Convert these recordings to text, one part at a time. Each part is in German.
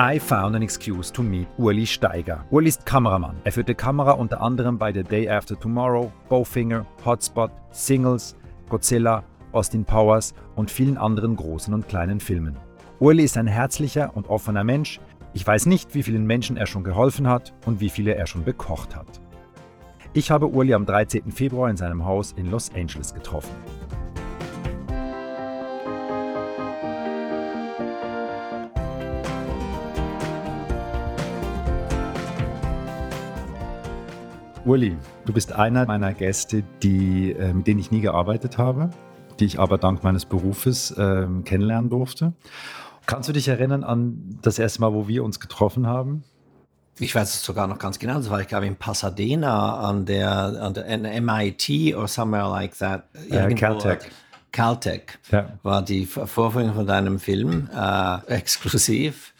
I found an excuse to meet Uli Steiger. Uli ist Kameramann. Er führte Kamera unter anderem bei The Day After Tomorrow, Bowfinger, Hotspot, Singles, Godzilla, Austin Powers und vielen anderen großen und kleinen Filmen. Uli ist ein herzlicher und offener Mensch. Ich weiß nicht, wie vielen Menschen er schon geholfen hat und wie viele er schon bekocht hat. Ich habe Uli am 13. Februar in seinem Haus in Los Angeles getroffen. Uli, du bist einer meiner Gäste, die, äh, mit denen ich nie gearbeitet habe, die ich aber dank meines Berufes äh, kennenlernen durfte. Kannst du dich erinnern an das erste Mal, wo wir uns getroffen haben? Ich weiß es sogar noch ganz genau. Das war, ich glaube, in Pasadena an der, an der MIT or somewhere like that. Äh, Caltech. Caltech ja. war die Vorführung von deinem Film äh, exklusiv.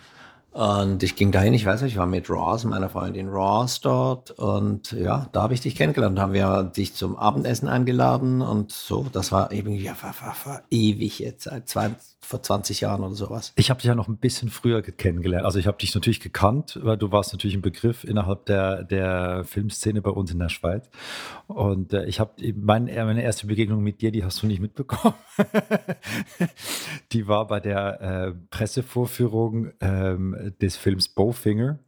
Und ich ging dahin, ich weiß nicht, ich war mit Ross, meiner Freundin Ross dort. Und ja, da habe ich dich kennengelernt. Haben wir dich zum Abendessen eingeladen und so. Das war eben ja, war, war, war ewig jetzt, seit zwei, vor 20 Jahren oder sowas. Ich habe dich ja noch ein bisschen früher kennengelernt. Also ich habe dich natürlich gekannt, weil du warst natürlich ein Begriff innerhalb der, der Filmszene bei uns in der Schweiz. Und äh, ich habe mein, äh, meine erste Begegnung mit dir, die hast du nicht mitbekommen. die war bei der äh, Pressevorführung ähm, des Films Bowfinger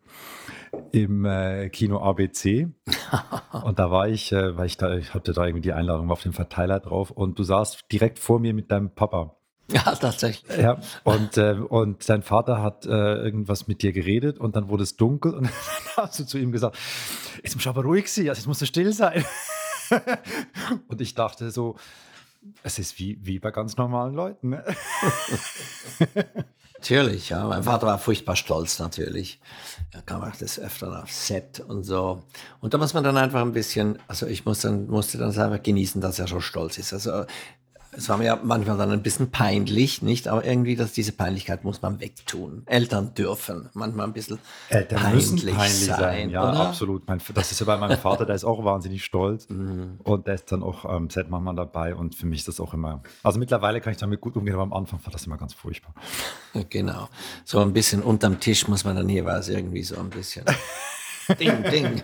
im äh, Kino ABC. und da war ich, äh, weil ich da, ich hatte da irgendwie die Einladung auf dem Verteiler drauf und du saßt direkt vor mir mit deinem Papa. Ja, tatsächlich. Ja, und, äh, und dein Vater hat äh, irgendwas mit dir geredet und dann wurde es dunkel und dann hast du zu ihm gesagt, jetzt muss aber ruhig sein, also jetzt musst du still sein. und ich dachte so, es ist wie, wie bei ganz normalen Leuten. Ne? Natürlich, ja. Mein Vater war furchtbar stolz natürlich. Er kam auch das öfter auf Set und so. Und da muss man dann einfach ein bisschen, also ich muss dann, musste dann einfach genießen, dass er so stolz ist. Also es war mir manchmal dann ein bisschen peinlich, nicht? Aber irgendwie, dass diese Peinlichkeit muss man wegtun. Eltern dürfen manchmal ein bisschen Eltern peinlich, müssen peinlich sein. sein ja, oder? absolut. das ist ja bei meinem Vater, der ist auch wahnsinnig stolz. Mhm. Und der ist dann auch am Set manchmal dabei. Und für mich ist das auch immer. Also mittlerweile kann ich damit gut umgehen, aber am Anfang war das immer ganz furchtbar. Genau. So ein bisschen unterm Tisch muss man dann jeweils irgendwie so ein bisschen. Ding, ding.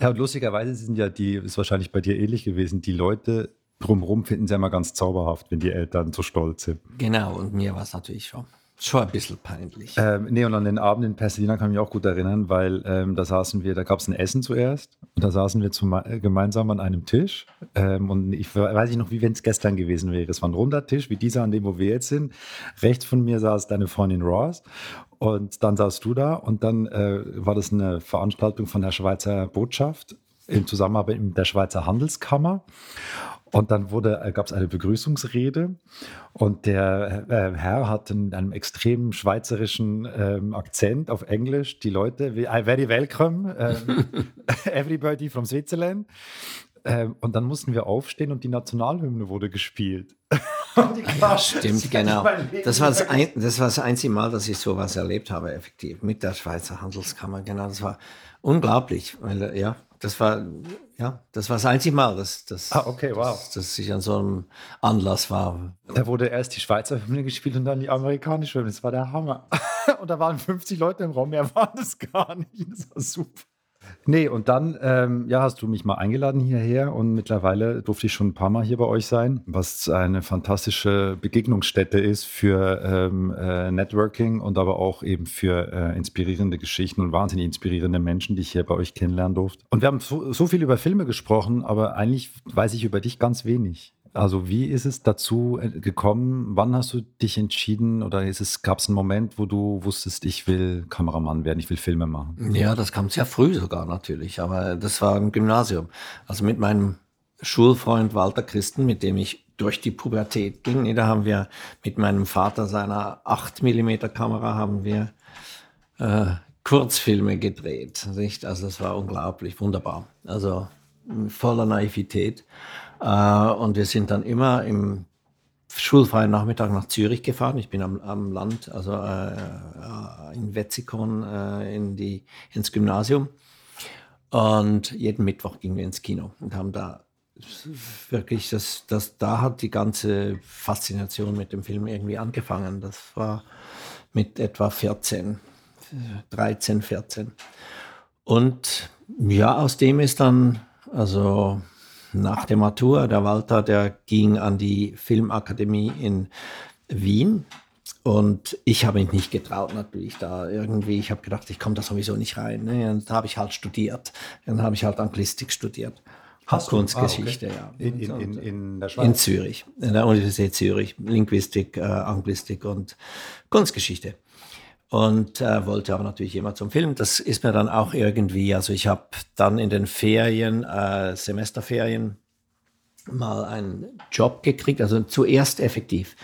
ja, und lustigerweise sind ja die, ist wahrscheinlich bei dir ähnlich gewesen, die Leute, drumherum finden sie immer ganz zauberhaft, wenn die Eltern so stolz sind. Genau, und mir war es natürlich schon. Schon ein bisschen peinlich. Ähm, nee, und an den Abend in Pasadena kann ich mich auch gut erinnern, weil ähm, da saßen wir, da gab es ein Essen zuerst und da saßen wir zum, äh, gemeinsam an einem Tisch. Ähm, und ich weiß nicht noch, wie wenn es gestern gewesen wäre. Es war ein runder Tisch, wie dieser, an dem, wo wir jetzt sind. Rechts von mir saß deine Freundin Ross und dann saßt du da und dann äh, war das eine Veranstaltung von der Schweizer Botschaft in Zusammenarbeit mit der Schweizer Handelskammer. Und dann äh, gab es eine Begrüßungsrede und der äh, Herr hat in einem extrem schweizerischen ähm, Akzent auf Englisch die Leute, I very welcome, ähm, everybody from Switzerland. Ähm, und dann mussten wir aufstehen und die Nationalhymne wurde gespielt. ja, stimmt, genau. Das war das, ein, das war das einzige Mal, dass ich sowas erlebt habe, effektiv, mit der Schweizer Handelskammer. Genau, das war unglaublich, weil, ja, das war, ja, das war das einzige Mal, dass, dass, ah, okay, wow. dass, dass ich an so einem Anlass war. Da wurde erst die Schweizer Hymne gespielt und dann die amerikanische Hymne. Das war der Hammer. Und da waren 50 Leute im Raum, mehr waren es gar nicht. Das war super. Nee, und dann ähm, ja, hast du mich mal eingeladen hierher und mittlerweile durfte ich schon ein paar Mal hier bei euch sein, was eine fantastische Begegnungsstätte ist für ähm, äh, Networking und aber auch eben für äh, inspirierende Geschichten und wahnsinnig inspirierende Menschen, die ich hier bei euch kennenlernen durfte. Und wir haben so, so viel über Filme gesprochen, aber eigentlich weiß ich über dich ganz wenig. Also wie ist es dazu äh, gekommen? Wann hast du dich entschieden oder gab es einen Moment, wo du wusstest, ich will Kameramann werden, ich will Filme machen? Ja, das kam sehr früh sogar natürlich, aber das war im Gymnasium. Also mit meinem Schulfreund Walter Christen, mit dem ich durch die Pubertät ging, da haben wir mit meinem Vater seiner 8 mm Kamera haben wir äh, Kurzfilme gedreht. Nicht? Also das war unglaublich, wunderbar. Also voller Naivität. Äh, und wir sind dann immer im schulfreien Nachmittag nach Zürich gefahren. Ich bin am, am Land, also äh, äh, in Wetzikon äh, in die, ins Gymnasium. Und jeden Mittwoch gingen wir ins Kino und haben da wirklich, das, das, da hat die ganze Faszination mit dem Film irgendwie angefangen. Das war mit etwa 14, 13, 14. Und ja, aus dem ist dann, also nach der Matur, der Walter, der ging an die Filmakademie in Wien. Und ich habe mich nicht getraut, natürlich da irgendwie. Ich habe gedacht, ich komme da sowieso nicht rein. Ne? Und da habe ich halt studiert. Dann habe ich halt Anglistik studiert. Hast Kunstgeschichte, ah, okay. ja. In, in, in, in, der Schweiz? In Zürich, in der Universität Zürich. Linguistik, äh, Anglistik und Kunstgeschichte und äh, wollte aber natürlich immer zum Film. Das ist mir dann auch irgendwie, also ich habe dann in den Ferien, äh, Semesterferien, mal einen Job gekriegt, also zuerst effektiv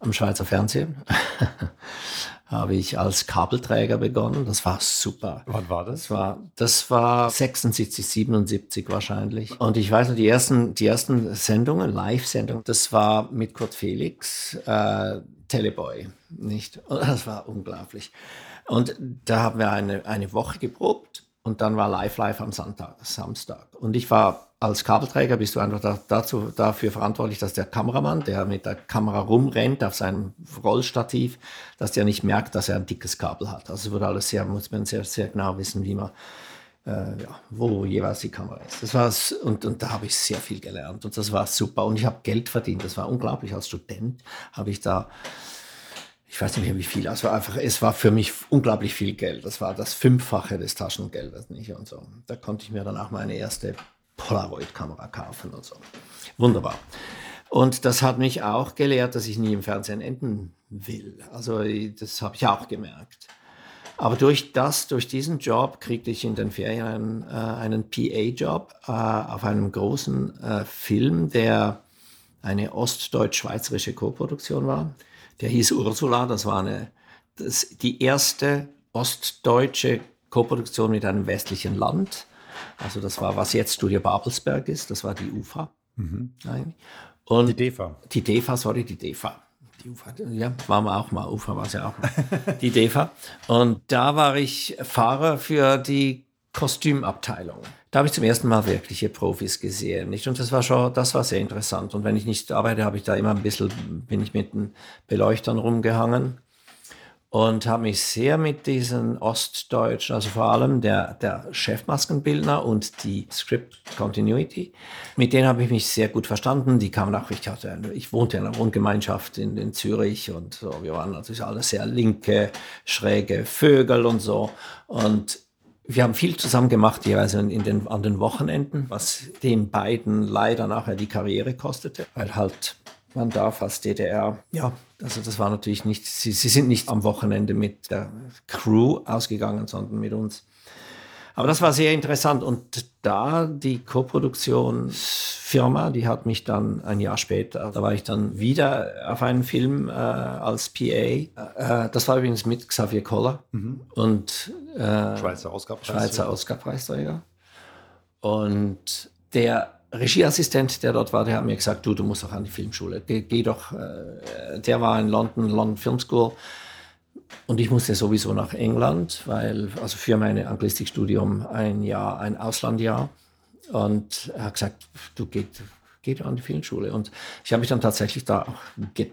am Schweizer Fernsehen. habe ich als Kabelträger begonnen. Das war super. Wann war das? Das war, das war 76, 77 wahrscheinlich. Und ich weiß noch, die ersten, die ersten Sendungen, Live-Sendungen, das war mit Kurt Felix, äh, Teleboy, nicht? Und das war unglaublich. Und da haben wir eine, eine Woche geprobt und dann war Live Live am Sonntag, Samstag. Und ich war als Kabelträger, bist du einfach da, dazu, dafür verantwortlich, dass der Kameramann, der mit der Kamera rumrennt auf seinem Rollstativ, dass der nicht merkt, dass er ein dickes Kabel hat. Also es wurde alles sehr, muss man sehr, sehr genau wissen, wie man, äh, ja, wo jeweils die Kamera ist. Das war's, und, und da habe ich sehr viel gelernt und das war super. Und ich habe Geld verdient, das war unglaublich. Als Student habe ich da ich weiß nicht mehr wie viel, also einfach, es war für mich unglaublich viel Geld. Das war das Fünffache des Taschengeldes, nicht? Und so. Da konnte ich mir dann auch meine erste Polaroid-Kamera kaufen und so. Wunderbar. Und das hat mich auch gelehrt, dass ich nie im Fernsehen enden will. Also das habe ich auch gemerkt. Aber durch das, durch diesen Job kriegte ich in den Ferien äh, einen PA-Job äh, auf einem großen äh, Film, der eine ostdeutsch-schweizerische Koproduktion war. Der hieß Ursula, das war eine, das, die erste ostdeutsche Koproduktion mit einem westlichen Land. Also das war, was jetzt Studio Babelsberg ist, das war die UFA. Mhm. Und die DEFA. Die DEFA, sorry, die DEFA. Die UFA, ja, waren wir auch mal, UFA war es ja auch mal. die DEFA. Und da war ich Fahrer für die Kostümabteilung. Da habe ich zum ersten Mal wirkliche Profis gesehen, nicht? Und das war schon, das war sehr interessant. Und wenn ich nicht arbeite, habe ich da immer ein bisschen, bin ich mit den Beleuchtern rumgehangen und habe mich sehr mit diesen Ostdeutschen, also vor allem der, der Chefmaskenbildner und die Script Continuity, mit denen habe ich mich sehr gut verstanden. Die kamen auch, ich, hatte, ich wohnte in einer Wohngemeinschaft in, in Zürich und so, wir waren natürlich alle sehr linke, schräge Vögel und so. Und wir haben viel zusammen gemacht, jeweils in, den, an den Wochenenden, was den beiden leider nachher die Karriere kostete, weil halt man darf als DDR, ja, also das war natürlich nicht, sie, sie sind nicht am Wochenende mit der Crew ausgegangen, sondern mit uns. Aber das war sehr interessant und da die Koproduktionsfirma, die hat mich dann ein Jahr später, da war ich dann wieder auf einem Film äh, als PA. Äh, das war übrigens mit Xavier Koller mhm. und äh, Schweizer Oscarpreisträger. Schweizer Oscarpreisträger. Und der Regieassistent, der dort war, der hat mir gesagt, du, du musst doch an die Filmschule. Geh, geh doch, äh, der war in London, London Film School und ich musste sowieso nach England, weil, also für mein Anglistikstudium ein Jahr, ein Auslandjahr. Und er hat gesagt, du gehst geh an die Filmschule. Und ich habe mich dann tatsächlich da auch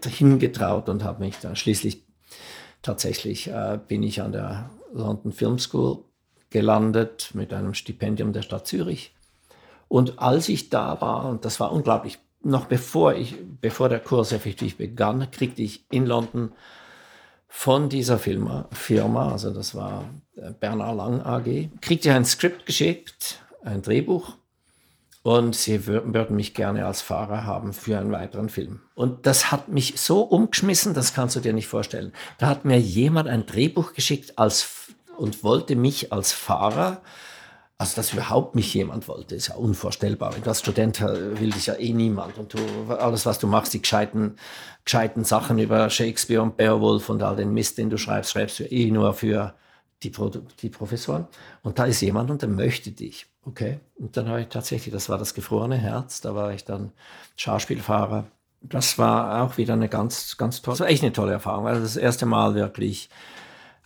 hingetraut und habe mich dann schließlich, tatsächlich äh, bin ich an der London Film School gelandet mit einem Stipendium der Stadt Zürich. Und als ich da war, und das war unglaublich, noch bevor, ich, bevor der Kurs effektiv begann, kriegte ich in London von dieser Firma, Firma, also das war Bernard Lang AG, kriegte ein Skript geschickt, ein Drehbuch und sie würden mich gerne als Fahrer haben für einen weiteren Film. Und das hat mich so umgeschmissen, das kannst du dir nicht vorstellen. Da hat mir jemand ein Drehbuch geschickt als, und wollte mich als Fahrer also, dass überhaupt mich jemand wollte, ist ja unvorstellbar. Als Student äh, will dich ja eh niemand. Und du, alles, was du machst, die gescheiten, gescheiten Sachen über Shakespeare und Beowulf und all den Mist, den du schreibst, schreibst du eh nur für die, Pro die Professoren. Und da ist jemand und der möchte dich. Okay. Und dann habe ich tatsächlich, das war das gefrorene Herz, da war ich dann Schauspielfahrer. Das war auch wieder eine ganz, ganz tolle, echt eine tolle Erfahrung, weil das erste Mal wirklich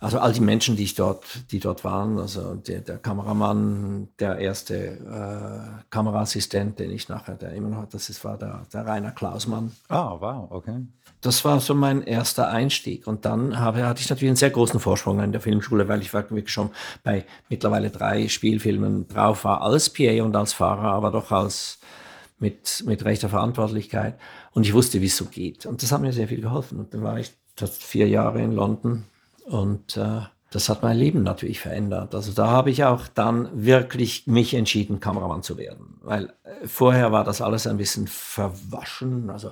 also all die Menschen, die ich dort, die dort waren, also der, der Kameramann, der erste äh, Kameraassistent, den ich nachher, der immer noch, das ist, war der, der Rainer Klausmann. Ah, wow, okay. Das war so mein erster Einstieg. Und dann habe, hatte ich natürlich einen sehr großen Vorsprung in der Filmschule, weil ich wirklich schon bei mittlerweile drei Spielfilmen drauf war, als PA und als Fahrer, aber doch als mit, mit rechter Verantwortlichkeit. Und ich wusste, wie es so geht. Und das hat mir sehr viel geholfen. Und dann war ich vier Jahre in London und äh, das hat mein Leben natürlich verändert. Also da habe ich auch dann wirklich mich entschieden, Kameramann zu werden. Weil äh, vorher war das alles ein bisschen verwaschen. Also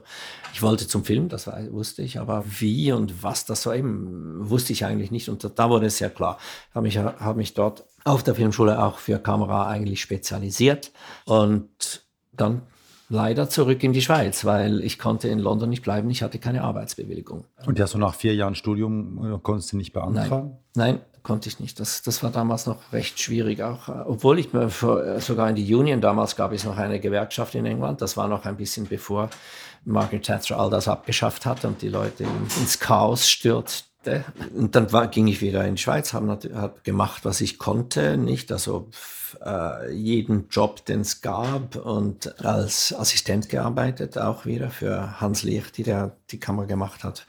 ich wollte zum Film, das war, wusste ich, aber wie und was das so eben, wusste ich eigentlich nicht. Und da wurde es sehr klar. Ich habe mich, habe mich dort auf der Filmschule auch für Kamera eigentlich spezialisiert. Und dann leider zurück in die Schweiz, weil ich konnte in London nicht bleiben, ich hatte keine Arbeitsbewilligung. Und hast du nach vier Jahren Studium äh, konntest du nicht beantragen? Nein, nein konnte ich nicht. Das, das war damals noch recht schwierig, auch äh, obwohl ich mir für, äh, sogar in die Union, damals gab es noch eine Gewerkschaft in England, das war noch ein bisschen bevor Margaret Thatcher all das abgeschafft hat und die Leute ins Chaos stürzt, und dann war, ging ich wieder in die Schweiz, habe hab gemacht, was ich konnte, nicht? Also äh, jeden Job, den es gab und als Assistent gearbeitet, auch wieder für Hans Licht, der die Kamera gemacht hat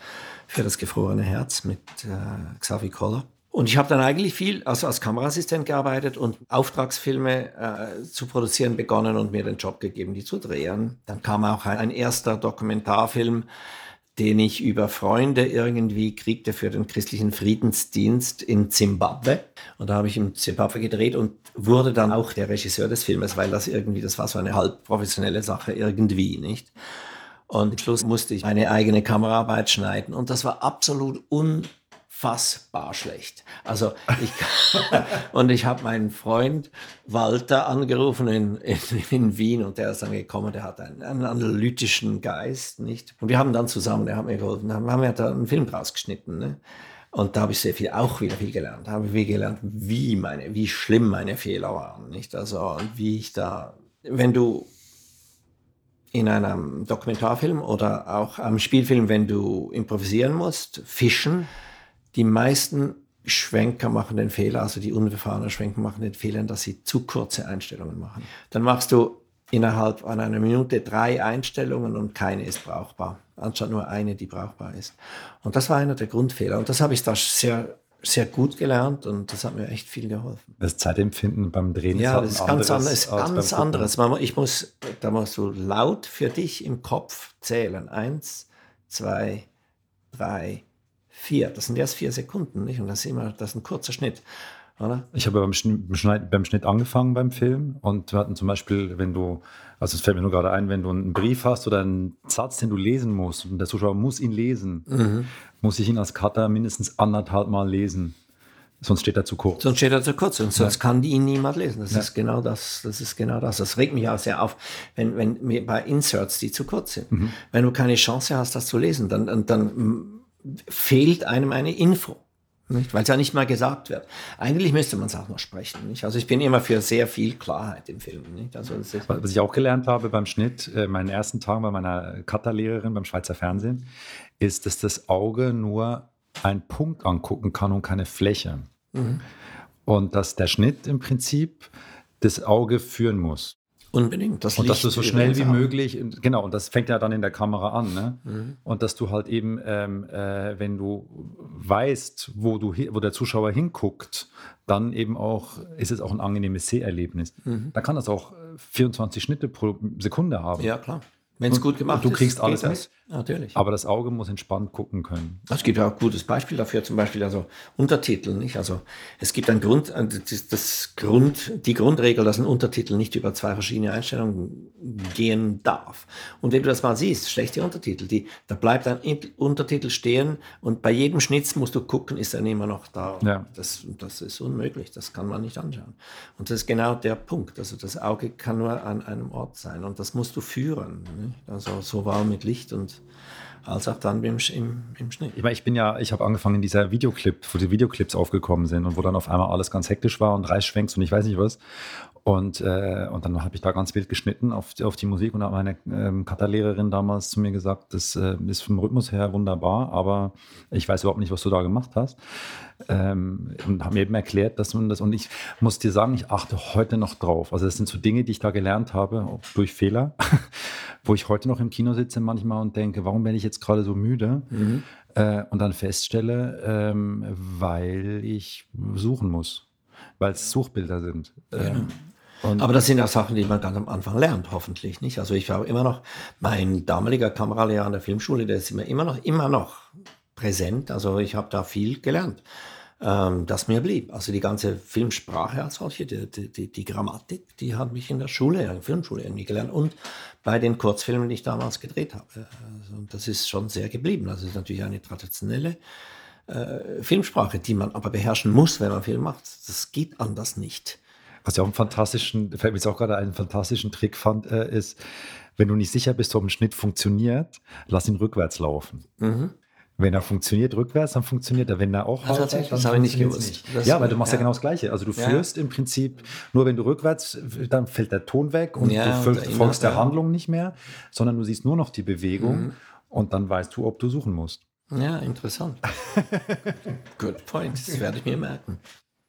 für das gefrorene Herz mit äh, Xavi Koller. Und ich habe dann eigentlich viel also als Kameraassistent gearbeitet und Auftragsfilme äh, zu produzieren begonnen und mir den Job gegeben, die zu drehen. Dann kam auch ein, ein erster Dokumentarfilm, den ich über Freunde irgendwie kriegte für den christlichen Friedensdienst in Zimbabwe. Und da habe ich in Zimbabwe gedreht und wurde dann auch der Regisseur des Filmes, weil das irgendwie, das war so eine halb professionelle Sache irgendwie, nicht? Und am Schluss musste ich meine eigene Kameraarbeit schneiden und das war absolut un unfassbar schlecht. Also ich und ich habe meinen Freund Walter angerufen in, in, in, Wien und der ist dann gekommen, der hat einen, einen, analytischen Geist, nicht? Und wir haben dann zusammen, der hat mir geholfen, haben, haben wir da einen Film draus geschnitten, ne? Und da habe ich sehr viel, auch wieder viel gelernt. Da habe ich gelernt, wie meine, wie schlimm meine Fehler waren, nicht? Also, wie ich da, wenn du in einem Dokumentarfilm oder auch am Spielfilm, wenn du improvisieren musst, fischen, die meisten Schwenker machen den Fehler, also die unerfahrenen Schwenker machen den Fehler, dass sie zu kurze Einstellungen machen. Dann machst du innerhalb einer Minute drei Einstellungen und keine ist brauchbar, anstatt nur eine, die brauchbar ist. Und das war einer der Grundfehler. Und das habe ich da sehr, sehr gut gelernt und das hat mir echt viel geholfen. Das Zeitempfinden beim Drehen ja, ist halt ganz anderes. Ist ganz anderes. Ich muss, da musst du laut für dich im Kopf zählen. Eins, zwei, drei, vier. Das sind erst vier Sekunden, nicht? Und das ist immer, das ist ein kurzer Schnitt. Oder? Ich habe beim Schnitt, beim Schnitt angefangen beim Film und wir hatten zum Beispiel, wenn du, also es fällt mir nur gerade ein, wenn du einen Brief hast oder einen Satz, den du lesen musst und der Zuschauer muss ihn lesen, mhm. muss ich ihn als Cutter mindestens anderthalb Mal lesen. Sonst steht er zu kurz. Sonst steht er zu kurz und sonst ja. kann ihn niemand lesen. Das ja. ist genau das. Das ist genau das. Das regt mich auch sehr auf, wenn, wenn bei Inserts, die zu kurz sind. Mhm. Wenn du keine Chance hast, das zu lesen, dann, dann fehlt einem eine Info. Weil es ja nicht mal gesagt wird. Eigentlich müsste man es auch noch sprechen. Nicht? Also ich bin immer für sehr viel Klarheit im Film. Nicht? Also Was ich auch gelernt habe beim Schnitt, äh, meinen ersten Tagen bei meiner Cutter-Lehrerin beim Schweizer Fernsehen, ist, dass das Auge nur einen Punkt angucken kann und keine Fläche. Mhm. Und dass der Schnitt im Prinzip das Auge führen muss. Unbedingt. Das und dass du so schnell wie möglich, genau, und das fängt ja dann in der Kamera an, ne? Mhm. Und dass du halt eben, ähm, äh, wenn du weißt, wo, du, wo der Zuschauer hinguckt, dann eben auch, ist es auch ein angenehmes Seherlebnis. Mhm. Da kann das auch 24 Schnitte pro Sekunde haben. Ja, klar. Wenn es gut gemacht ist. Du kriegst alles mit. Natürlich. Aber das Auge muss entspannt gucken können. Es gibt auch ein gutes Beispiel dafür, zum Beispiel also Untertitel. Nicht? Also es gibt ein Grund, äh, das, das Grund, die Grundregel, dass ein Untertitel nicht über zwei verschiedene Einstellungen gehen darf. Und wenn du das mal siehst, schlechte Untertitel, die, da bleibt ein Untertitel stehen und bei jedem Schnitt musst du gucken, ist er immer noch da. Ja. Das, das ist unmöglich, das kann man nicht anschauen. Und das ist genau der Punkt. Also das Auge kann nur an einem Ort sein und das musst du führen. Also sowohl mit Licht und als auch dann im, im, im Schnitt. Ich, meine, ich bin ja, ich habe angefangen in dieser Videoclip, wo die Videoclips aufgekommen sind und wo dann auf einmal alles ganz hektisch war und Reisschwenks und ich weiß nicht was. Und, äh, und dann habe ich da ganz wild geschnitten auf, auf die Musik und habe meine ähm, Kata-Lehrerin damals zu mir gesagt, das äh, ist vom Rhythmus her wunderbar, aber ich weiß überhaupt nicht, was du da gemacht hast. Ähm, und haben mir eben erklärt, dass man das, und ich muss dir sagen, ich achte heute noch drauf. Also das sind so Dinge, die ich da gelernt habe, durch Fehler, wo ich heute noch im Kino sitze manchmal und denke, warum bin ich jetzt gerade so müde? Mhm. Äh, und dann feststelle, ähm, weil ich suchen muss weil es Suchbilder sind. Ja. Ähm, und Aber das sind auch Sachen, die man ganz am Anfang lernt, hoffentlich nicht. Also ich habe immer noch, mein damaliger Kameralehrer an der Filmschule, der ist immer, immer noch, immer noch präsent. Also ich habe da viel gelernt, ähm, das mir blieb. Also die ganze Filmsprache als solche, die, die, die, Grammatik, die hat mich in der Schule, in der Filmschule irgendwie gelernt. Und bei den Kurzfilmen, die ich damals gedreht habe. Also das ist schon sehr geblieben. Es ist natürlich eine traditionelle äh, Filmsprache, die man aber beherrschen muss, wenn man Film macht. Das geht anders nicht. Was ja auch einen fantastischen, fällt mir jetzt auch gerade einen fantastischen Trick fand, äh, ist, wenn du nicht sicher bist, ob ein Schnitt funktioniert, lass ihn rückwärts laufen. Mhm. Wenn er funktioniert rückwärts, dann funktioniert er. Wenn er auch ja, tatsächlich, das habe ich nicht gewusst. Nicht. ja, weil du machst ja. ja. genau das Gleiche. Also du führst ja. im Prinzip nur, wenn du rückwärts, dann fällt der Ton weg und ja, du folgst der Handlung nicht mehr, sondern du siehst nur noch die Bewegung mhm. und dann weißt du, ob du suchen musst. Ja, interessant. Good point. Das werde ich mir merken.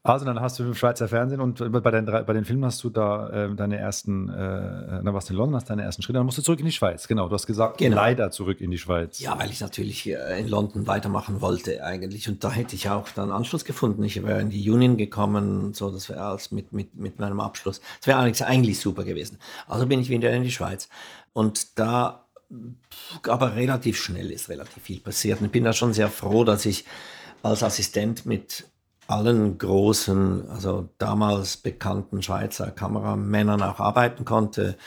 Also dann hast du im Schweizer Fernsehen und bei den, bei den Filmen hast du da äh, deine ersten, äh, dann warst du in London, hast deine ersten Schritte, dann musst du zurück in die Schweiz. Genau, du hast gesagt, genau. leider zurück in die Schweiz. Ja, weil ich natürlich hier in London weitermachen wollte eigentlich und da hätte ich auch dann Anschluss gefunden. Ich wäre in die Union gekommen, so das wäre alles mit, mit, mit meinem Abschluss. Das wäre eigentlich, eigentlich super gewesen. Also bin ich wieder in die Schweiz und da aber relativ schnell ist relativ viel passiert. Und ich bin da schon sehr froh, dass ich als Assistent mit allen großen, also damals bekannten Schweizer Kameramännern auch arbeiten konnte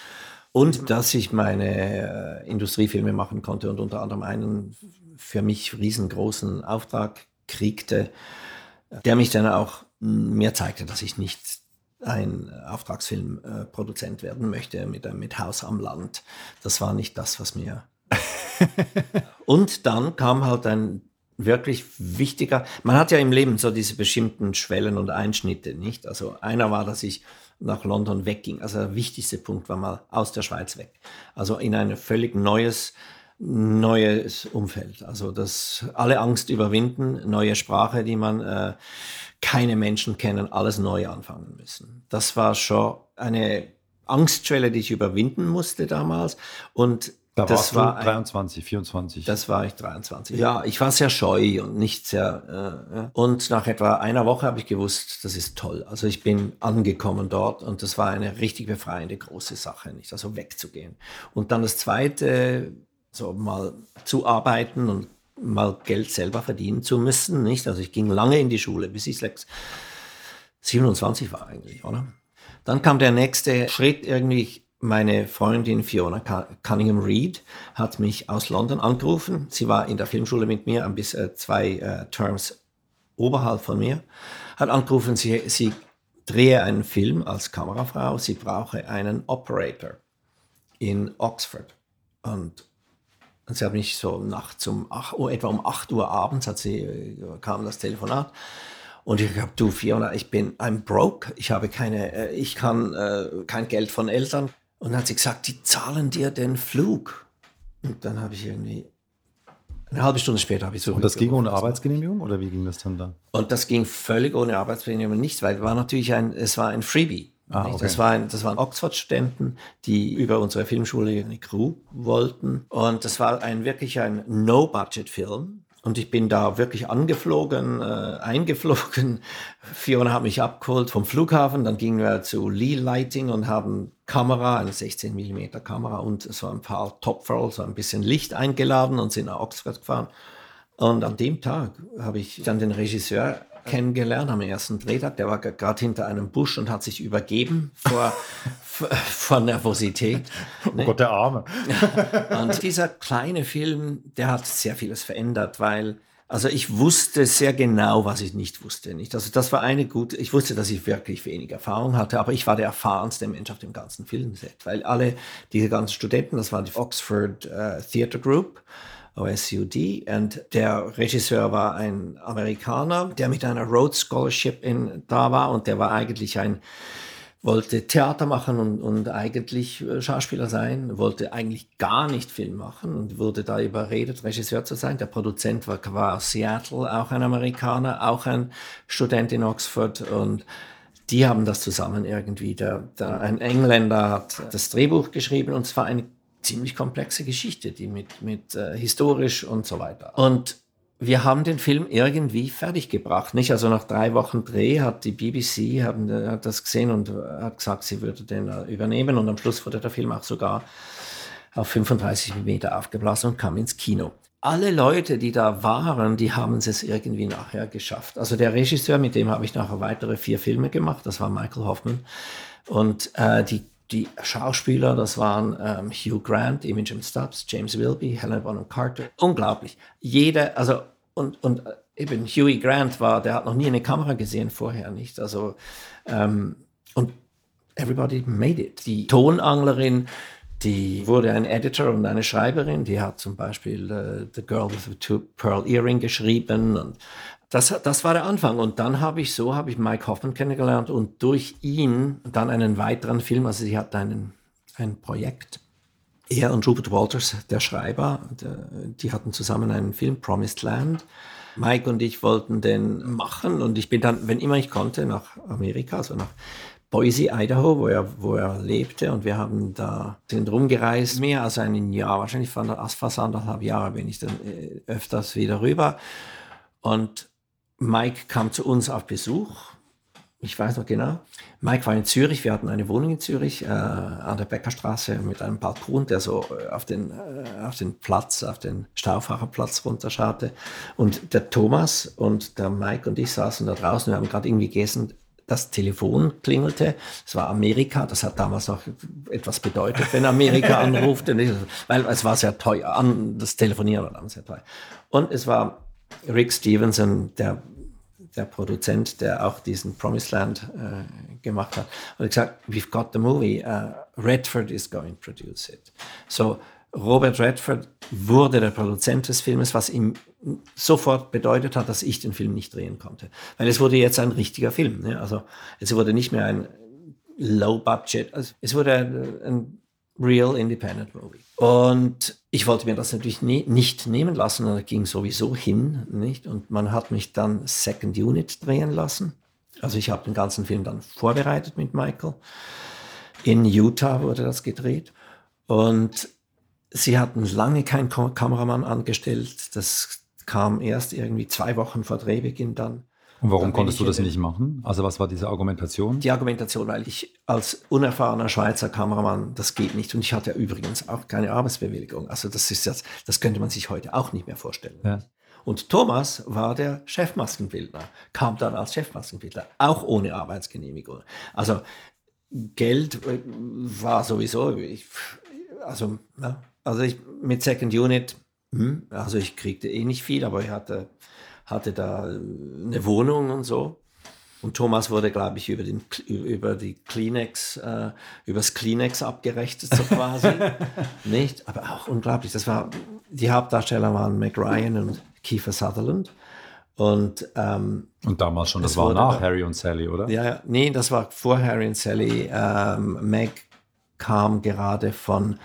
und dass ich meine äh, Industriefilme machen konnte und unter anderem einen für mich riesengroßen Auftrag kriegte, der mich dann auch mir zeigte, dass ich nicht ein Auftragsfilmproduzent werden möchte mit, mit Haus am Land. Das war nicht das, was mir. und dann kam halt ein wirklich wichtiger. Man hat ja im Leben so diese bestimmten Schwellen und Einschnitte, nicht? Also einer war, dass ich nach London wegging. Also der wichtigste Punkt war mal aus der Schweiz weg. Also in ein völlig neues, neues Umfeld. Also das alle Angst überwinden, neue Sprache, die man äh, keine Menschen kennen, alles neu anfangen müssen. Das war schon eine Angstschwelle, die ich überwinden musste damals. Und da das war 23, 24. Das war ich 23. Ja, ich war sehr scheu und nicht sehr. Äh, und nach etwa einer Woche habe ich gewusst, das ist toll. Also ich bin angekommen dort und das war eine richtig befreiende große Sache, nicht also wegzugehen. Und dann das Zweite, so mal zu arbeiten und mal Geld selber verdienen zu müssen, nicht? Also ich ging lange in die Schule, bis ich 6, 27 war eigentlich, oder? Dann kam der nächste Schritt irgendwie meine Freundin Fiona Cunningham Reed hat mich aus London angerufen. Sie war in der Filmschule mit mir, bisschen äh, zwei äh, Terms oberhalb von mir. Hat angerufen, sie, sie drehe einen Film als Kamerafrau, sie brauche einen Operator in Oxford. Und, und sie hat mich so nachts um 8 Uhr, etwa um 8 Uhr abends, hat sie, äh, kam das Telefonat. Und ich habe, du Fiona, ich bin, I'm broke, ich habe keine, äh, ich kann äh, kein Geld von Eltern, und dann hat sie gesagt, die zahlen dir den Flug. Und dann habe ich irgendwie, eine halbe Stunde später habe ich so. Und das ging ohne Arbeitsgenehmigung oder wie ging das dann da? Und das ging völlig ohne Arbeitsgenehmigung nicht, weil es war natürlich ein, es war ein Freebie. Ah, okay. das, war ein, das waren Oxford-Studenten, die über unsere Filmschule eine Crew wollten. Und das war ein wirklich ein No-Budget-Film. Und ich bin da wirklich angeflogen, äh, eingeflogen. Fiona hat mich abgeholt vom Flughafen. Dann gingen wir zu Lee Lighting und haben Kamera, eine 16 mm Kamera und so ein paar Topfroll, so ein bisschen Licht eingeladen und sind nach Oxford gefahren. Und an dem Tag habe ich dann den Regisseur kennengelernt am ersten Drehtag. Der war gerade hinter einem Busch und hat sich übergeben vor, vor Nervosität. Oh ne? Gott, der Arme. und dieser kleine Film, der hat sehr vieles verändert, weil Also ich wusste sehr genau, was ich nicht wusste. Nicht? Also das war eine gute, ich wusste, dass ich wirklich wenig Erfahrung hatte, aber ich war der erfahrenste Mensch auf dem ganzen Filmset, weil alle diese ganzen Studenten, das war die Oxford uh, Theatre Group, OSUD, und der Regisseur war ein Amerikaner, der mit einer Rhodes Scholarship in, da war und der war eigentlich ein wollte Theater machen und, und eigentlich äh, Schauspieler sein, wollte eigentlich gar nicht Film machen und wurde da überredet, Regisseur zu sein. Der Produzent war, war aus Seattle, auch ein Amerikaner, auch ein Student in Oxford und die haben das zusammen irgendwie. Der, der, ein Engländer hat das Drehbuch geschrieben und es war eine ziemlich komplexe Geschichte, die mit, mit äh, historisch und so weiter. Und wir haben den Film irgendwie fertiggebracht. Nicht? Also nach drei Wochen Dreh hat die BBC haben, hat das gesehen und hat gesagt, sie würde den äh, übernehmen. Und am Schluss wurde der Film auch sogar auf 35 mm aufgeblasen und kam ins Kino. Alle Leute, die da waren, die haben es irgendwie nachher geschafft. Also der Regisseur, mit dem habe ich nachher weitere vier Filme gemacht, das war Michael Hoffman. Und äh, die die Schauspieler, das waren ähm, Hugh Grant, Imogen Stubbs, James Wilby, Helen Bonham Carter. Unglaublich. Jeder, also und, und äh, eben Huey Grant war, der hat noch nie eine Kamera gesehen vorher, nicht? Also, ähm, und everybody made it. Die Tonanglerin, die wurde ein Editor und eine Schreiberin, die hat zum Beispiel uh, The Girl with the Two Pearl Earring geschrieben und das, das war der Anfang. Und dann habe ich so, habe ich Mike Hoffman kennengelernt und durch ihn dann einen weiteren Film, also sie hat einen, ein Projekt er und Rupert Walters, der Schreiber, der, die hatten zusammen einen Film, Promised Land. Mike und ich wollten den machen und ich bin dann, wenn immer ich konnte, nach Amerika, also nach Boise, Idaho, wo er, wo er lebte und wir haben da sind rumgereist, mehr als ein Jahr, wahrscheinlich fast anderthalb Jahre bin ich dann äh, öfters wieder rüber und Mike kam zu uns auf Besuch ich weiß noch genau. Mike war in Zürich, wir hatten eine Wohnung in Zürich äh, an der Bäckerstraße mit einem Balkon, der so äh, auf den, äh, auf den Platz, auf den Staufahrerplatz runterschaute. Und der Thomas und der Mike und ich saßen da draußen, wir haben gerade irgendwie gegessen, das Telefon klingelte. Es war Amerika, das hat damals noch etwas bedeutet, wenn Amerika anruft, weil es war sehr teuer, das Telefonieren war damals sehr teuer. Und es war Rick Stevenson, der der Produzent, der auch diesen Promised Land äh, gemacht hat, und gesagt, we've got the movie, uh, Redford is going to produce it. So, Robert Redford wurde der Produzent des Filmes, was ihm sofort bedeutet hat, dass ich den Film nicht drehen konnte. Weil es wurde jetzt ein richtiger Film. Ne? Also es wurde nicht mehr ein Low Budget, also es wurde ein, ein Real Independent Movie. Und ich wollte mir das natürlich nie, nicht nehmen lassen, und ging sowieso hin, nicht? Und man hat mich dann Second Unit drehen lassen. Also ich habe den ganzen Film dann vorbereitet mit Michael. In Utah wurde das gedreht. Und sie hatten lange keinen Kameramann angestellt. Das kam erst irgendwie zwei Wochen vor Drehbeginn dann. Und warum konntest du das nicht machen? Also was war diese Argumentation? Die Argumentation, weil ich als unerfahrener Schweizer Kameramann, das geht nicht. Und ich hatte übrigens auch keine Arbeitsbewilligung. Also das ist jetzt, das könnte man sich heute auch nicht mehr vorstellen. Ja. Und Thomas war der Chefmaskenbildner, kam dann als Chefmaskenbildner, auch ohne Arbeitsgenehmigung. Also Geld äh, war sowieso, ich, also, ja, also ich mit Second Unit, hm, also ich kriegte eh nicht viel, aber ich hatte hatte da eine Wohnung und so. Und Thomas wurde, glaube ich, über, den, über die Kleenex, äh, übers Kleenex abgerechnet, so quasi. Nicht? Aber auch unglaublich. Das war, die Hauptdarsteller waren Meg Ryan und Kiefer Sutherland. Und, ähm, und damals schon, das war nach da, Harry und Sally, oder? Ja, nee, das war vor Harry und Sally. Ähm, Meg kam gerade von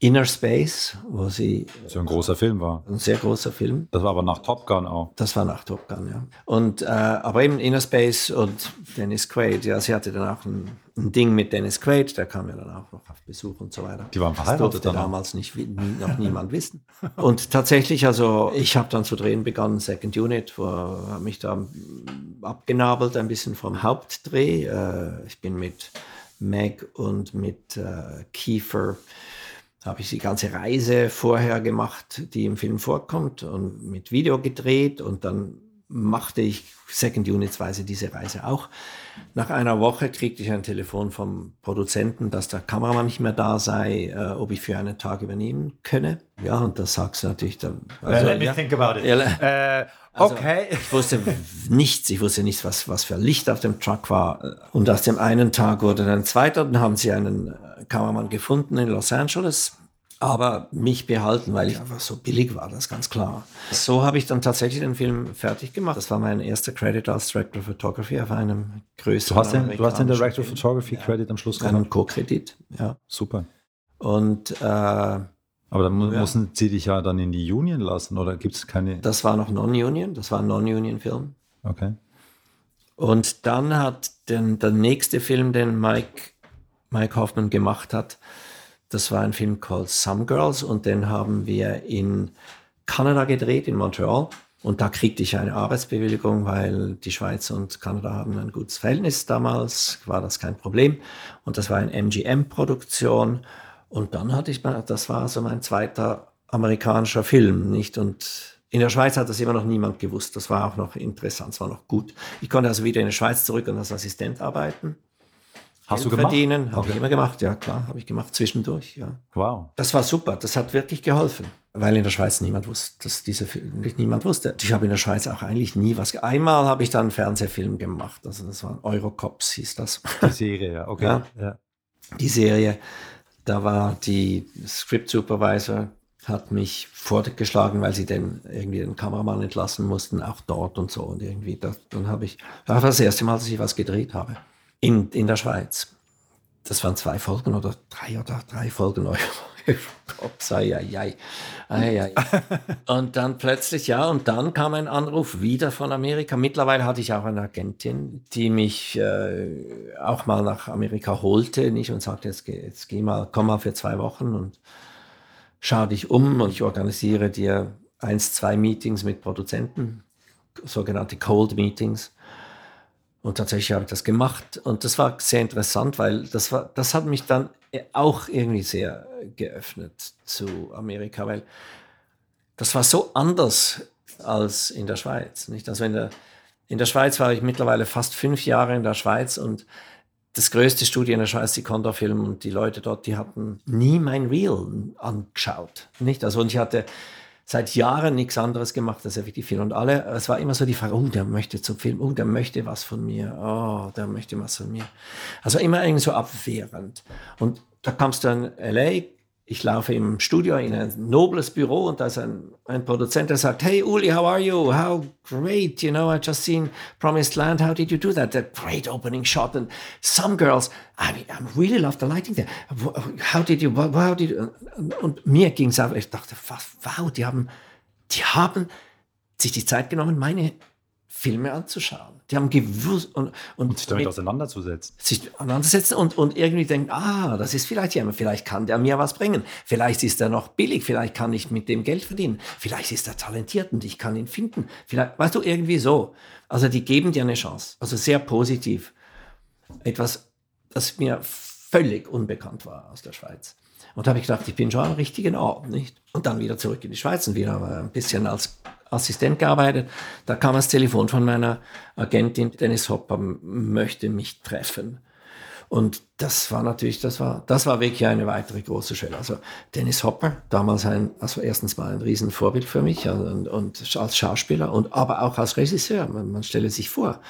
Inner Space, wo sie. So ein großer Film war. Ein sehr großer Film. Das war aber nach Top Gun auch. Das war nach Top Gun, ja. Und, äh, aber eben Inner Space und Dennis Quaid, ja, sie hatte dann auch ein, ein, Ding mit Dennis Quaid, der kam ja dann auch noch auf Besuch und so weiter. Die waren verheiratet. Das durfte damals nicht, noch niemand wissen. Und tatsächlich, also ich habe dann zu drehen begonnen, Second Unit, wo habe mich da abgenabelt ein bisschen vom Hauptdreh. Äh, ich bin mit Meg und mit äh, Kiefer habe ich die ganze Reise vorher gemacht, die im Film vorkommt und mit Video gedreht und dann machte ich Second Unitsweise diese Reise auch. Nach einer Woche kriegte ich ein Telefon vom Produzenten, dass der Kameramann nicht mehr da sei, äh, ob ich für einen Tag übernehmen könne. Ja, und das sagst du natürlich dann. Also, Let me ja, think about it. Ja, äh, also, okay. Ich wusste nichts. Ich wusste nicht, was, was für Licht auf dem Truck war. Und aus dem einen Tag wurde dann ein zweiter. Dann haben sie einen äh, Kameramann gefunden in Los Angeles aber mich behalten, weil ich einfach so billig war, das ist ganz klar. So habe ich dann tatsächlich den Film fertig gemacht. Das war mein erster Credit als Director of Photography auf einem größeren. Du hast den, du hast den Director of Photography ja. Credit am Schluss gemacht? Einen Co-Kredit, ja. Super. Und äh, aber dann ja. mussten sie dich ja dann in die Union lassen, oder gibt es keine? Das war noch Non-Union, das war ein Non-Union-Film. Okay. Und dann hat den, der nächste Film, den Mike, Mike Hoffman gemacht hat, das war ein Film called Some Girls und den haben wir in Kanada gedreht, in Montreal. Und da kriegte ich eine Arbeitsbewilligung, weil die Schweiz und Kanada haben ein gutes Verhältnis. Damals war das kein Problem. Und das war eine MGM-Produktion. Und dann hatte ich das war so mein zweiter amerikanischer Film, nicht? Und in der Schweiz hat das immer noch niemand gewusst. Das war auch noch interessant, es war noch gut. Ich konnte also wieder in die Schweiz zurück und als Assistent arbeiten. Hast du gemacht? Verdienen, habe okay. ich immer gemacht, ja klar, habe ich gemacht zwischendurch, ja. Wow. Das war super, das hat wirklich geholfen, weil in der Schweiz niemand wusste, dass diese niemand wusste. Ich habe in der Schweiz auch eigentlich nie was. Einmal habe ich dann einen Fernsehfilm gemacht, also das war Eurocops hieß das. Die Serie, ja, okay. Ja, ja. Die Serie, da war die Script Supervisor hat mich vorgeschlagen, weil sie den irgendwie den Kameramann entlassen mussten, auch dort und so und irgendwie. Das, dann habe ich, das war das erste Mal, dass ich was gedreht habe in, in der Schweiz. Das waren zwei Folgen oder drei oder drei Folgen. Ups, ai. Und dann plötzlich, ja, und dann kam ein Anruf wieder von Amerika. Mittlerweile hatte ich auch eine Agentin, die mich äh, auch mal nach Amerika holte nicht, und sagte, jetzt, jetzt geh mal, komm mal für zwei Wochen und schau dich um und ich organisiere dir eins, zwei Meetings mit Produzenten, sogenannte Cold Meetings. Und tatsächlich habe ich das gemacht und das war sehr interessant, weil das, war, das hat mich dann auch irgendwie sehr geöffnet zu Amerika, weil das war so anders als in der Schweiz. Nicht? Also in der, in der Schweiz war ich mittlerweile fast fünf Jahre in der Schweiz und das größte Studio in der Schweiz, die Condor Film und die Leute dort, die hatten nie mein Reel angeschaut. Nicht? Also und ich hatte seit Jahren nichts anderes gemacht als wirklich viel. Und alle, es war immer so die Frage, oh, der möchte zum Film, oh, der möchte was von mir, oh, der möchte was von mir. Also immer irgendwie so abwehrend. Und da kamst du in L.A., ich laufe im Studio in ein nobles Büro und da ist ein, ein Produzent, der sagt, hey Uli, how are you? How great, you know, I just seen Promised Land, how did you do that? That great opening shot and some girls, I mean, I really love the lighting there. How did you, how did you? Und mir ging es einfach, ich dachte, wow, die haben, die haben sich die Zeit genommen, meine Filme anzuschauen. Die haben gewusst und, und, und sich damit mit, auseinanderzusetzen. Sich auseinandersetzen und, und irgendwie denken, ah, das ist vielleicht jemand, vielleicht kann der mir was bringen. Vielleicht ist er noch billig, vielleicht kann ich mit dem Geld verdienen. Vielleicht ist er talentiert und ich kann ihn finden. Vielleicht, weißt du, irgendwie so. Also die geben dir eine Chance. Also sehr positiv. Etwas, das mir völlig unbekannt war aus der Schweiz. Und da habe ich gedacht, ich bin schon am richtigen Ort, nicht? Und dann wieder zurück in die Schweiz und wieder ein bisschen als Assistent gearbeitet. Da kam das Telefon von meiner Agentin, Dennis Hopper möchte mich treffen. Und das war natürlich, das war, das war wirklich eine weitere große Schwelle. Also Dennis Hopper, damals ein, also erstens mal ein Riesenvorbild für mich und, und als Schauspieler und aber auch als Regisseur. Man, man stelle sich vor,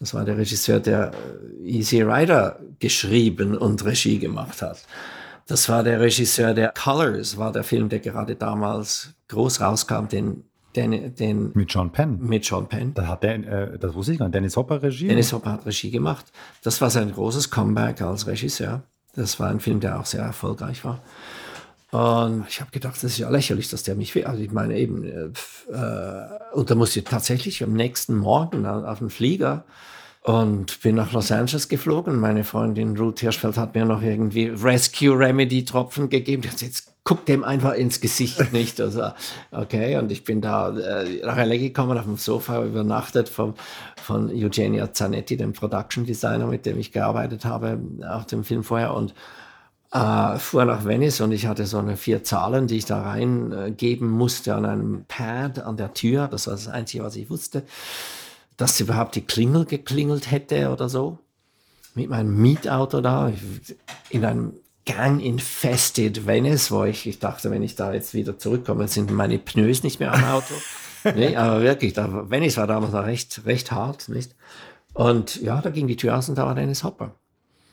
das war der Regisseur, der Easy Rider geschrieben und Regie gemacht hat. Das war der Regisseur, der Colors war der Film, der gerade damals groß rauskam, den den, den mit John Penn. Mit John Penn. Da hat der, äh, das wusste ich gar nicht, Dennis Hopper Regie. Dennis Hopper hat Regie gemacht. Das war sein großes Comeback als Regisseur. Das war ein Film, der auch sehr erfolgreich war. Und ich habe gedacht, das ist ja lächerlich, dass der mich will. Also ich meine eben, äh, äh und da musste ich tatsächlich am nächsten Morgen auf den Flieger und bin nach Los Angeles geflogen. Meine Freundin Ruth Hirschfeld hat mir noch irgendwie Rescue Remedy Tropfen gegeben. Jetzt guck dem einfach ins Gesicht nicht. Also, okay, und ich bin da äh, nach LA gekommen, auf dem Sofa übernachtet vom, von Eugenia Zanetti, dem Production Designer, mit dem ich gearbeitet habe, auf dem Film vorher. Und äh, fuhr nach Venice und ich hatte so eine vier Zahlen, die ich da reingeben musste an einem Pad an der Tür. Das war das Einzige, was ich wusste. Dass überhaupt die Klingel geklingelt hätte oder so. Mit meinem Mietauto da, in einem Gang-infested Venice, wo ich, ich dachte, wenn ich da jetzt wieder zurückkomme, sind meine Pneus nicht mehr am Auto. nee, aber wirklich, da, Venice war damals noch recht, recht hart, nicht? Und ja, da ging die Tür aus und da war Dennis Hopper.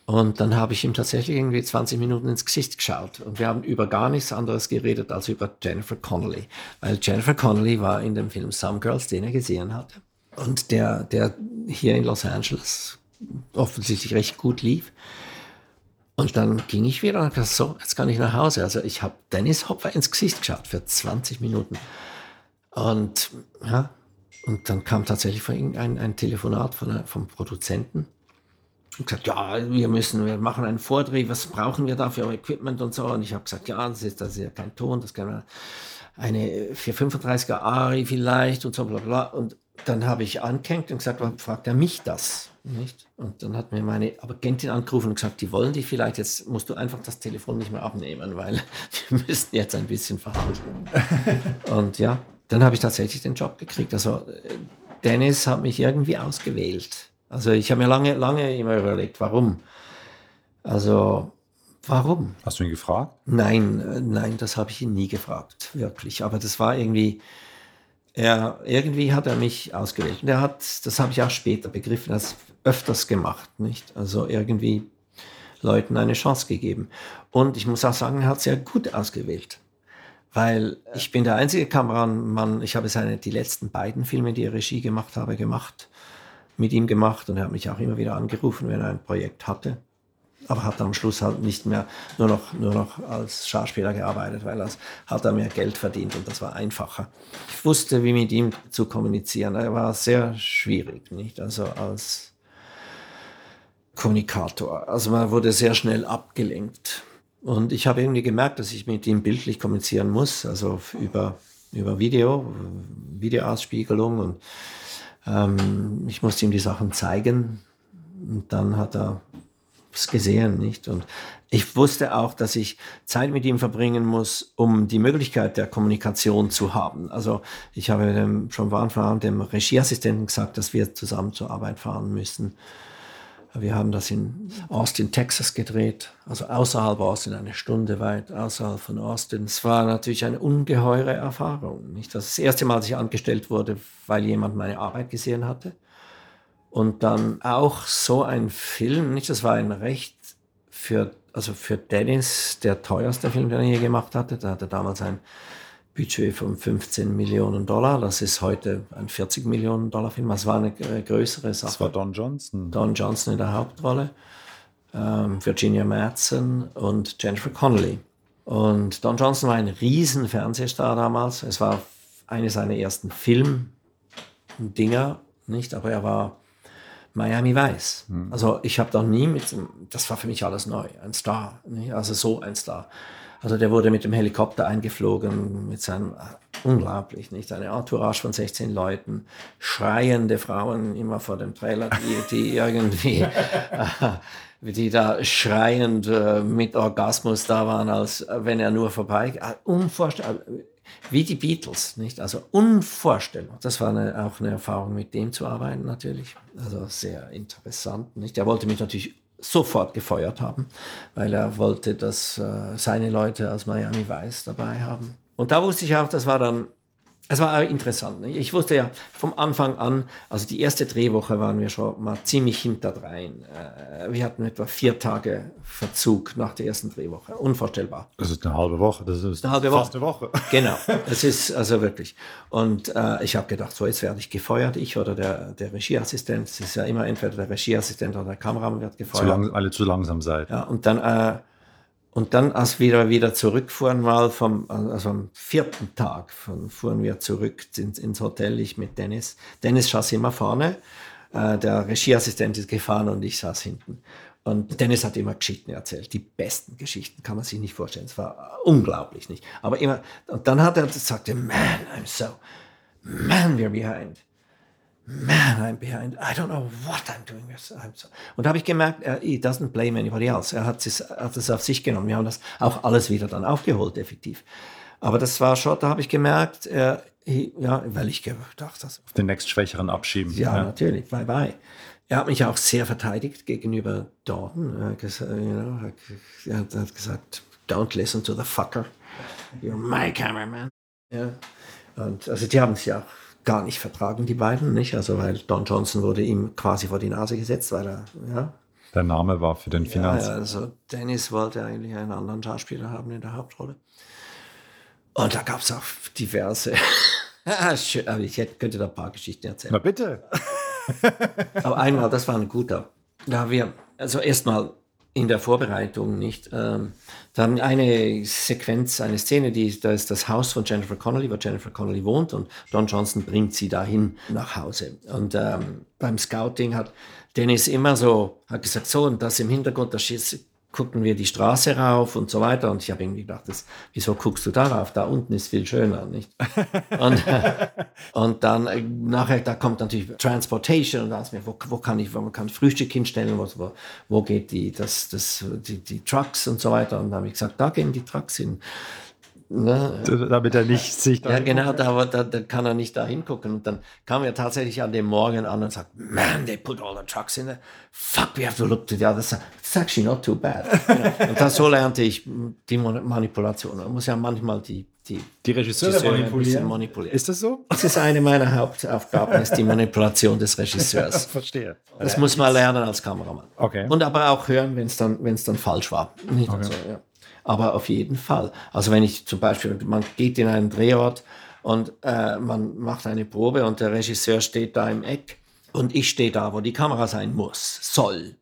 Und dann habe ich ihm tatsächlich irgendwie 20 Minuten ins Gesicht geschaut. Und wir haben über gar nichts anderes geredet als über Jennifer Connelly. Weil Jennifer Connelly war in dem Film Some Girls, den er gesehen hatte. Und der, der hier in Los Angeles offensichtlich recht gut lief. Und dann ging ich wieder und gesagt, so, jetzt kann ich nach Hause. Also ich habe Dennis Hopper ins Gesicht geschaut für 20 Minuten. Und ja, und dann kam tatsächlich von ein, ein Telefonat von, vom Produzenten und gesagt, ja, wir müssen, wir machen einen Vordreh, was brauchen wir da für Equipment und so. Und ich habe gesagt, ja, das ist, das ist ja kein Ton, das kann man eine 435er Ari vielleicht und so bla bla. Und dann habe ich angehängt und gesagt, warum fragt er mich das? Nicht? Und dann hat mir meine Agentin angerufen und gesagt, die wollen dich vielleicht, jetzt musst du einfach das Telefon nicht mehr abnehmen, weil wir müssen jetzt ein bisschen verhandeln. und ja, dann habe ich tatsächlich den Job gekriegt. Also Dennis hat mich irgendwie ausgewählt. Also ich habe mir lange, lange immer überlegt, warum. Also warum? Hast du ihn gefragt? Nein, äh, nein, das habe ich ihn nie gefragt, wirklich. Aber das war irgendwie, er, irgendwie hat er mich ausgewählt. Und er hat, das habe ich auch später begriffen, das öfters gemacht, nicht? Also irgendwie Leuten eine Chance gegeben. Und ich muss auch sagen, er hat sehr gut ausgewählt. Weil ich bin der einzige Kameramann, ich habe seine, die letzten beiden Filme, die er Regie gemacht habe, gemacht mit ihm gemacht und er hat mich auch immer wieder angerufen, wenn er ein Projekt hatte. Aber hat am Schluss halt nicht mehr nur noch, nur noch als Schauspieler gearbeitet, weil er hat er mehr Geld verdient und das war einfacher. Ich wusste, wie mit ihm zu kommunizieren. Er war sehr schwierig, nicht? Also als Kommunikator. Also man wurde sehr schnell abgelenkt. Und ich habe irgendwie gemerkt, dass ich mit ihm bildlich kommunizieren muss, also über, über Video, Videoausspiegelung und ähm, ich musste ihm die Sachen zeigen und dann hat er es gesehen, nicht? Und ich wusste auch, dass ich Zeit mit ihm verbringen muss, um die Möglichkeit der Kommunikation zu haben. Also ich habe dem, schon von Anfang an dem Regieassistenten gesagt, dass wir zusammen zur Arbeit fahren müssen. Wir haben das in Austin, Texas gedreht, also außerhalb Austin, eine Stunde weit außerhalb von Austin. Es war natürlich eine ungeheure Erfahrung. Nicht? Das, das erste Mal, dass ich angestellt wurde, weil jemand meine Arbeit gesehen hatte. Und dann auch so ein Film, nicht? Das war ein Recht für, also für Dennis der teuerste Film, den er je gemacht hatte. Da hatte damals ein Budget von 15 Millionen Dollar. Das ist heute ein 40 Millionen Dollar Film. Das war eine größere Sache. Das war Don Johnson. Don Johnson in der Hauptrolle, ähm, Virginia Madsen und Jennifer Connelly. Und Don Johnson war ein riesen Fernsehstar damals. Es war eine seiner ersten Filmdinger, nicht? Aber er war Miami Weiß. Hm. Also ich habe da nie mit, das war für mich alles neu, ein Star, nicht? also so ein Star. Also der wurde mit dem Helikopter eingeflogen, mit seinem, unglaublich, nicht? Eine Entourage von 16 Leuten, schreiende Frauen immer vor dem Trailer, die, die irgendwie, die da schreiend äh, mit Orgasmus da waren, als wenn er nur vorbei, äh, unvorstellbar, wie die Beatles, nicht? Also unvorstellbar. Das war eine, auch eine Erfahrung, mit dem zu arbeiten natürlich. Also sehr interessant, nicht? Er wollte mich natürlich sofort gefeuert haben, weil er wollte, dass äh, seine Leute aus Miami Vice dabei haben. Und da wusste ich auch, das war dann es war interessant. Ich wusste ja vom Anfang an, also die erste Drehwoche waren wir schon mal ziemlich hinterdrein. Äh, wir hatten etwa vier Tage Verzug nach der ersten Drehwoche. Unvorstellbar. Das ist eine halbe Woche. Das ist eine halbe fast Woche. eine Woche. Genau. Es ist also wirklich. Und äh, ich habe gedacht, so jetzt werde ich gefeuert, ich oder der, der Regieassistent. Es ist ja immer entweder der Regieassistent oder der Kameramann wird gefeuert. Zu lang, alle zu langsam seid. Ja, und dann äh, und dann, als wir wieder zurückfuhren, mal vom, also am vierten Tag von, fuhren wir zurück ins, ins Hotel, ich mit Dennis. Dennis saß immer vorne, äh, der Regieassistent ist gefahren und ich saß hinten. Und Dennis hat immer Geschichten erzählt, die besten Geschichten, kann man sich nicht vorstellen. Es war unglaublich, nicht? Aber immer, und dann hat er gesagt, man, I'm so, man, we're behind. Man, I'm behind. I don't know what I'm doing. I'm so. Und da habe ich gemerkt, er he doesn't blame anybody else. Er hat es, hat es auf sich genommen. Wir haben das auch alles wieder dann aufgeholt, effektiv. Aber das war schon, da habe ich gemerkt, er, he, ja, weil ich gedacht habe. Den nächstschwächeren abschieben. Ja, ja, natürlich. Bye bye. Er hat mich auch sehr verteidigt gegenüber. Er gesagt, er hat gesagt don't listen to the fucker. You're my cameraman. Ja. Und also die haben es ja auch gar nicht vertragen, die beiden, nicht? Also weil Don Johnson wurde ihm quasi vor die Nase gesetzt, weil er, ja. Der Name war für den Finanz. Ja, also Dennis wollte eigentlich einen anderen Schauspieler haben in der Hauptrolle. Und da gab es auch diverse. Aber ich hätte, könnte da ein paar Geschichten erzählen. Na bitte. Aber einmal, das war ein guter. Da wir, also erstmal in der Vorbereitung nicht. Ähm, da haben eine Sequenz, eine Szene, die, da ist das Haus von Jennifer Connolly, wo Jennifer Connolly wohnt und Don Johnson bringt sie dahin nach Hause. Und ähm, beim Scouting hat Dennis immer so, hat gesagt, so, und das im Hintergrund, das guckten wir die Straße rauf und so weiter. Und ich habe irgendwie gedacht, das, wieso guckst du darauf? Da unten ist viel schöner, nicht? und, und dann äh, nachher, da kommt natürlich Transportation und da ist mir, wo, wo kann ich, wo man kann Frühstück hinstellen, wo, wo, wo geht die, das, das, die, die Trucks und so weiter. Und dann habe ich gesagt, da gehen die Trucks hin. Ne? Damit er nicht sich. Ja, genau, da, da, da, kann er nicht da hingucken. Und dann kam er tatsächlich an dem Morgen an und sagt: Man, they put all the trucks in there. Fuck, we have to look to the other side. It's actually not too bad. und das, so lernte ich die Manipulation. Man muss ja manchmal die, die, die Regisseure, Regisseure manipulieren. manipulieren. Ist das so? Das ist eine meiner Hauptaufgaben, ist die Manipulation des Regisseurs. Verstehe. Das muss man lernen als Kameramann. Okay. Und aber auch hören, wenn es dann, dann falsch war. Okay. so, ja aber auf jeden Fall. Also wenn ich zum Beispiel, man geht in einen Drehort und äh, man macht eine Probe und der Regisseur steht da im Eck und ich stehe da, wo die Kamera sein muss, soll.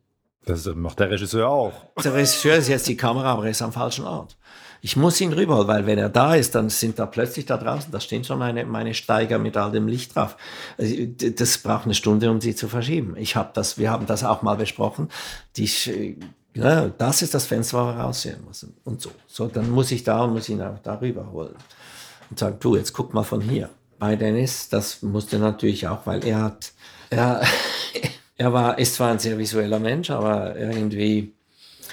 Das macht der Regisseur auch. Der Regisseur ist jetzt die Kamera, aber er ist am falschen Ort. Ich muss ihn rüberholen, weil wenn er da ist, dann sind da plötzlich da draußen, da stehen schon meine, meine Steiger mit all dem Licht drauf. Also, das braucht eine Stunde, um sie zu verschieben. Ich habe das, wir haben das auch mal besprochen. Die ja, das ist das Fenster, wo er raussehen muss. Und so. So, dann muss ich da und muss ihn auch darüber holen. Und sagen, du, jetzt guck mal von hier. Bei Dennis, das musste natürlich auch, weil er hat, er, er war, ist zwar ein sehr visueller Mensch, aber irgendwie,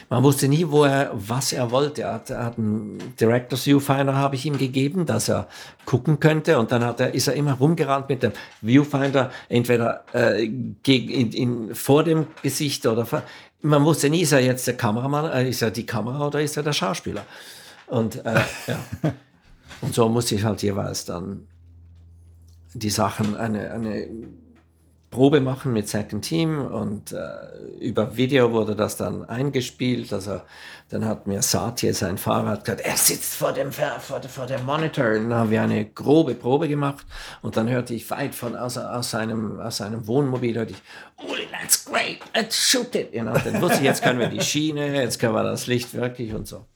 man wusste nie, wo er, was er wollte. Er hat, er hat einen Director's Viewfinder habe ich ihm gegeben, dass er gucken könnte. Und dann hat er, ist er immer rumgerannt mit dem Viewfinder, entweder äh, gegen, in, in, vor dem Gesicht oder vor, man wusste nie, ist er jetzt der Kameramann, äh, ist er die Kamera oder ist er der Schauspieler? Und, äh, ja. und so musste ich halt jeweils dann die Sachen, eine, eine Probe machen mit Second Team und äh, über Video wurde das dann eingespielt. Also dann hat mir Satya, sein Fahrrad, gesagt, er sitzt vor dem, vor, vor dem Monitor. Und dann haben wir eine grobe Probe gemacht und dann hörte ich weit von aus, aus, seinem, aus seinem Wohnmobil, hörte ich, oh, that's great, let's shoot it. You know, dann wusste ich, jetzt können wir die Schiene, jetzt können wir das Licht wirklich und so.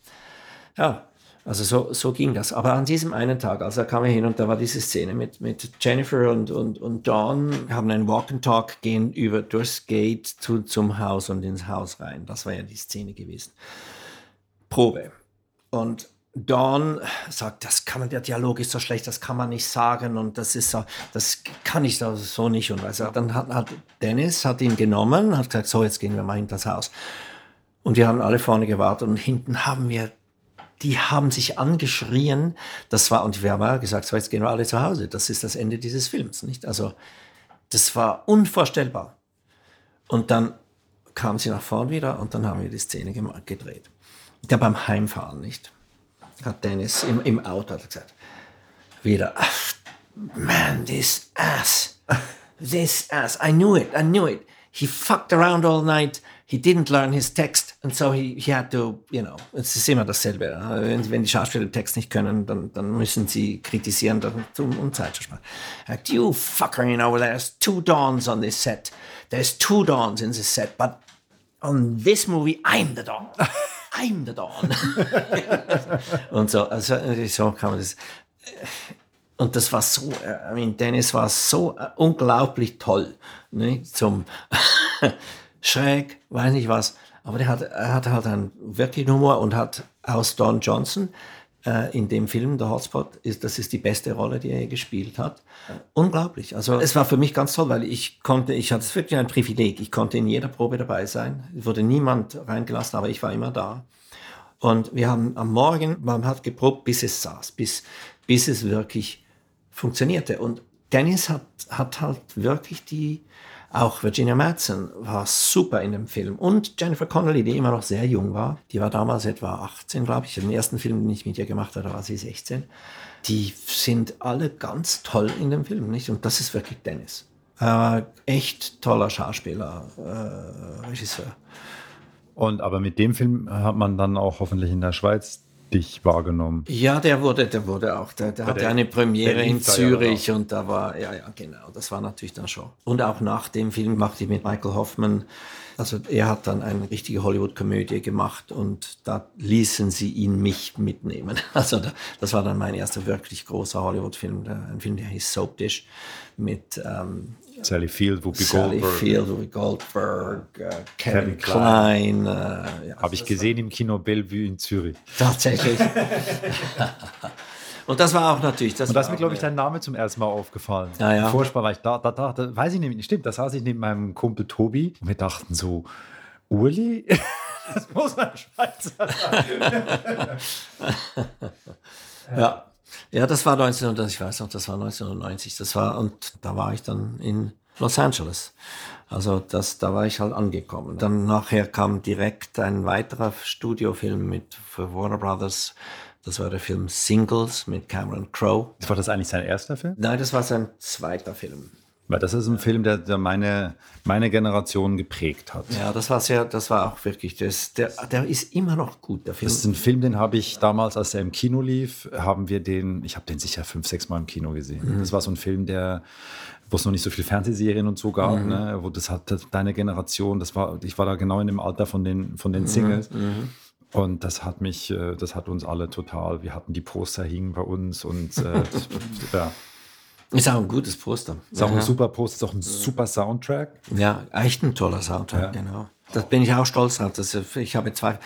Ja, also so, so ging das. Aber an diesem einen Tag, also da kam er hin und da war diese Szene mit, mit Jennifer und, und, und Dawn, haben einen Walk and Talk, gehen über durchs Gate zu, zum Haus und ins Haus rein. Das war ja die Szene gewesen. Probe. Und Dawn sagt, das kann der Dialog ist so schlecht, das kann man nicht sagen und das ist so, das kann ich so nicht. Und also, dann hat, hat Dennis hat ihn genommen, hat gesagt, so jetzt gehen wir mal hinter das Haus. Und wir haben alle vorne gewartet und hinten haben wir die haben sich angeschrien. Das war, und wir haben gesagt, so jetzt gehen wir alle zu Hause. Das ist das Ende dieses Films, nicht? Also, das war unvorstellbar. Und dann kam sie nach vorn wieder und dann haben wir die Szene gedreht. Ja, beim Heimfahren, nicht? Hat Dennis im, im Auto gesagt, wieder, man, this ass, this ass, I knew it, I knew it. He fucked around all night he didn't learn his text and so he, had to, you know, es ist immer dasselbe. Wenn, wenn die Schauspieler den Text nicht können, dann, dann müssen sie kritisieren, um, um Zeit sparen. Like, you fucker, you know, there's two dawns on this set. There's two dawns in this set, but on this movie, I'm the dawn. I'm the dawn. und so, also so kann man das. Und das war so, I mean, Dennis war so unglaublich toll, ne, zum schräg, weiß nicht was. Aber der hat, er hatte halt einen wirklichen Humor und hat aus Don Johnson äh, in dem Film, der Hotspot, ist, das ist die beste Rolle, die er gespielt hat. Unglaublich. Also es war für mich ganz toll, weil ich konnte, ich hatte wirklich ein Privileg, ich konnte in jeder Probe dabei sein. Es wurde niemand reingelassen, aber ich war immer da. Und wir haben am Morgen, man hat geprobt, bis es saß, bis, bis es wirklich funktionierte. Und Dennis hat, hat halt wirklich die, auch Virginia Madsen war super in dem Film. Und Jennifer Connelly, die immer noch sehr jung war, die war damals etwa 18, glaube ich. Den ersten Film, den ich mit ihr gemacht habe, war sie 16. Die sind alle ganz toll in dem Film, nicht? Und das ist wirklich Dennis. Äh, echt toller Schauspieler, äh, Regisseur. Und aber mit dem Film hat man dann auch hoffentlich in der Schweiz dich wahrgenommen? Ja, der wurde, der wurde auch, der, der hatte der, eine Premiere in Zürich ja und da war, ja, ja, genau, das war natürlich dann schon. Und auch nach dem Film machte ich mit Michael Hoffman, also er hat dann eine richtige Hollywood-Komödie gemacht und da ließen sie ihn mich mitnehmen. Also da, das war dann mein erster wirklich großer Hollywood-Film, ein Film, der hieß Soap Dish mit ähm, Sally Field, Whoopi Sally Goldberg. Field, Whoopi Goldberg, äh, Kevin, Kevin Klein. Äh, ja, Habe ich gesehen im Kino Bellevue in Zürich. Tatsächlich. Und das war auch natürlich. Das und da ist mir, glaube ich, dein Name zum ersten Mal aufgefallen. Ja, ja. Vorspann war ich da, da, da, da, weiß ich nämlich nicht, stimmt, da saß ich neben meinem Kumpel Tobi und wir dachten so, Uli? das muss ein Schweizer sein. ja. Ja, das war 19, ich weiß noch, das war 1990. Das war, und da war ich dann in Los Angeles. Also das, da war ich halt angekommen. Dann nachher kam direkt ein weiterer Studiofilm mit für Warner Brothers. Das war der Film Singles mit Cameron Crowe. War das eigentlich sein erster Film? Nein, das war sein zweiter Film. Weil das ist ein Film, der, der meine, meine Generation geprägt hat. Ja, das war sehr, das war auch wirklich, das, der, der ist immer noch gut, der Film. Das ist ein Film, den habe ich damals, als er im Kino lief, haben wir den, ich habe den sicher fünf, sechs Mal im Kino gesehen. Mhm. Das war so ein Film, der, wo es noch nicht so viele Fernsehserien und so gab, mhm. ne, wo das hat deine Generation, das war, ich war da genau in dem Alter von den, von den mhm. Singles. Mhm. Und das hat mich, äh, das hat uns alle total, wir hatten die Poster hingen bei uns und äh, ja. Ist auch ein gutes Poster. Ist auch ja. ein super Poster, ist auch ein super Soundtrack. Ja, echt ein toller Soundtrack, ja. genau. Das bin ich auch stolz drauf. Dass ich habe zwei.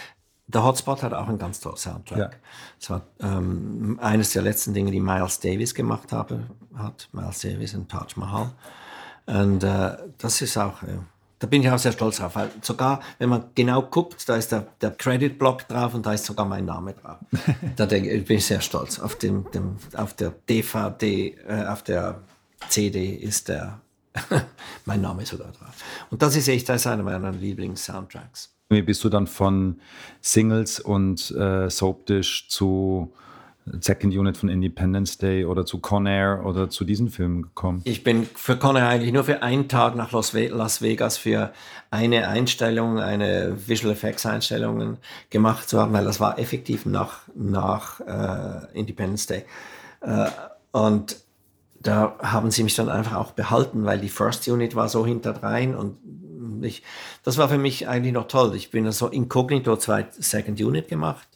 Der Hotspot hat auch einen ganz tollen Soundtrack. Ja. Das war ähm, eines der letzten Dinge, die Miles Davis gemacht habe, hat. Miles Davis in Taj Mahal. Und äh, das ist auch, äh, da bin ich auch sehr stolz drauf, weil sogar, wenn man genau guckt, da ist der, der Credit-Block drauf und da ist sogar mein Name drauf. da denke, ich, bin ich sehr stolz. Auf, dem, dem, auf der DVD, äh, auf der CD ist der, mein Name sogar drauf. Und das ist echt, das ist einer meiner Lieblings-Soundtracks. Wie bist du dann von Singles und äh, Soapdish zu Second Unit von Independence Day oder zu Con Air oder zu diesen Filmen gekommen? Ich bin für Con Air eigentlich nur für einen Tag nach Las Vegas für eine Einstellung, eine Visual Effects Einstellung gemacht zu haben, weil das war effektiv nach, nach äh, Independence Day. Äh, und da haben sie mich dann einfach auch behalten, weil die First Unit war so hinterdrein und ich, das war für mich eigentlich noch toll. Ich bin so inkognito zwei Second Unit gemacht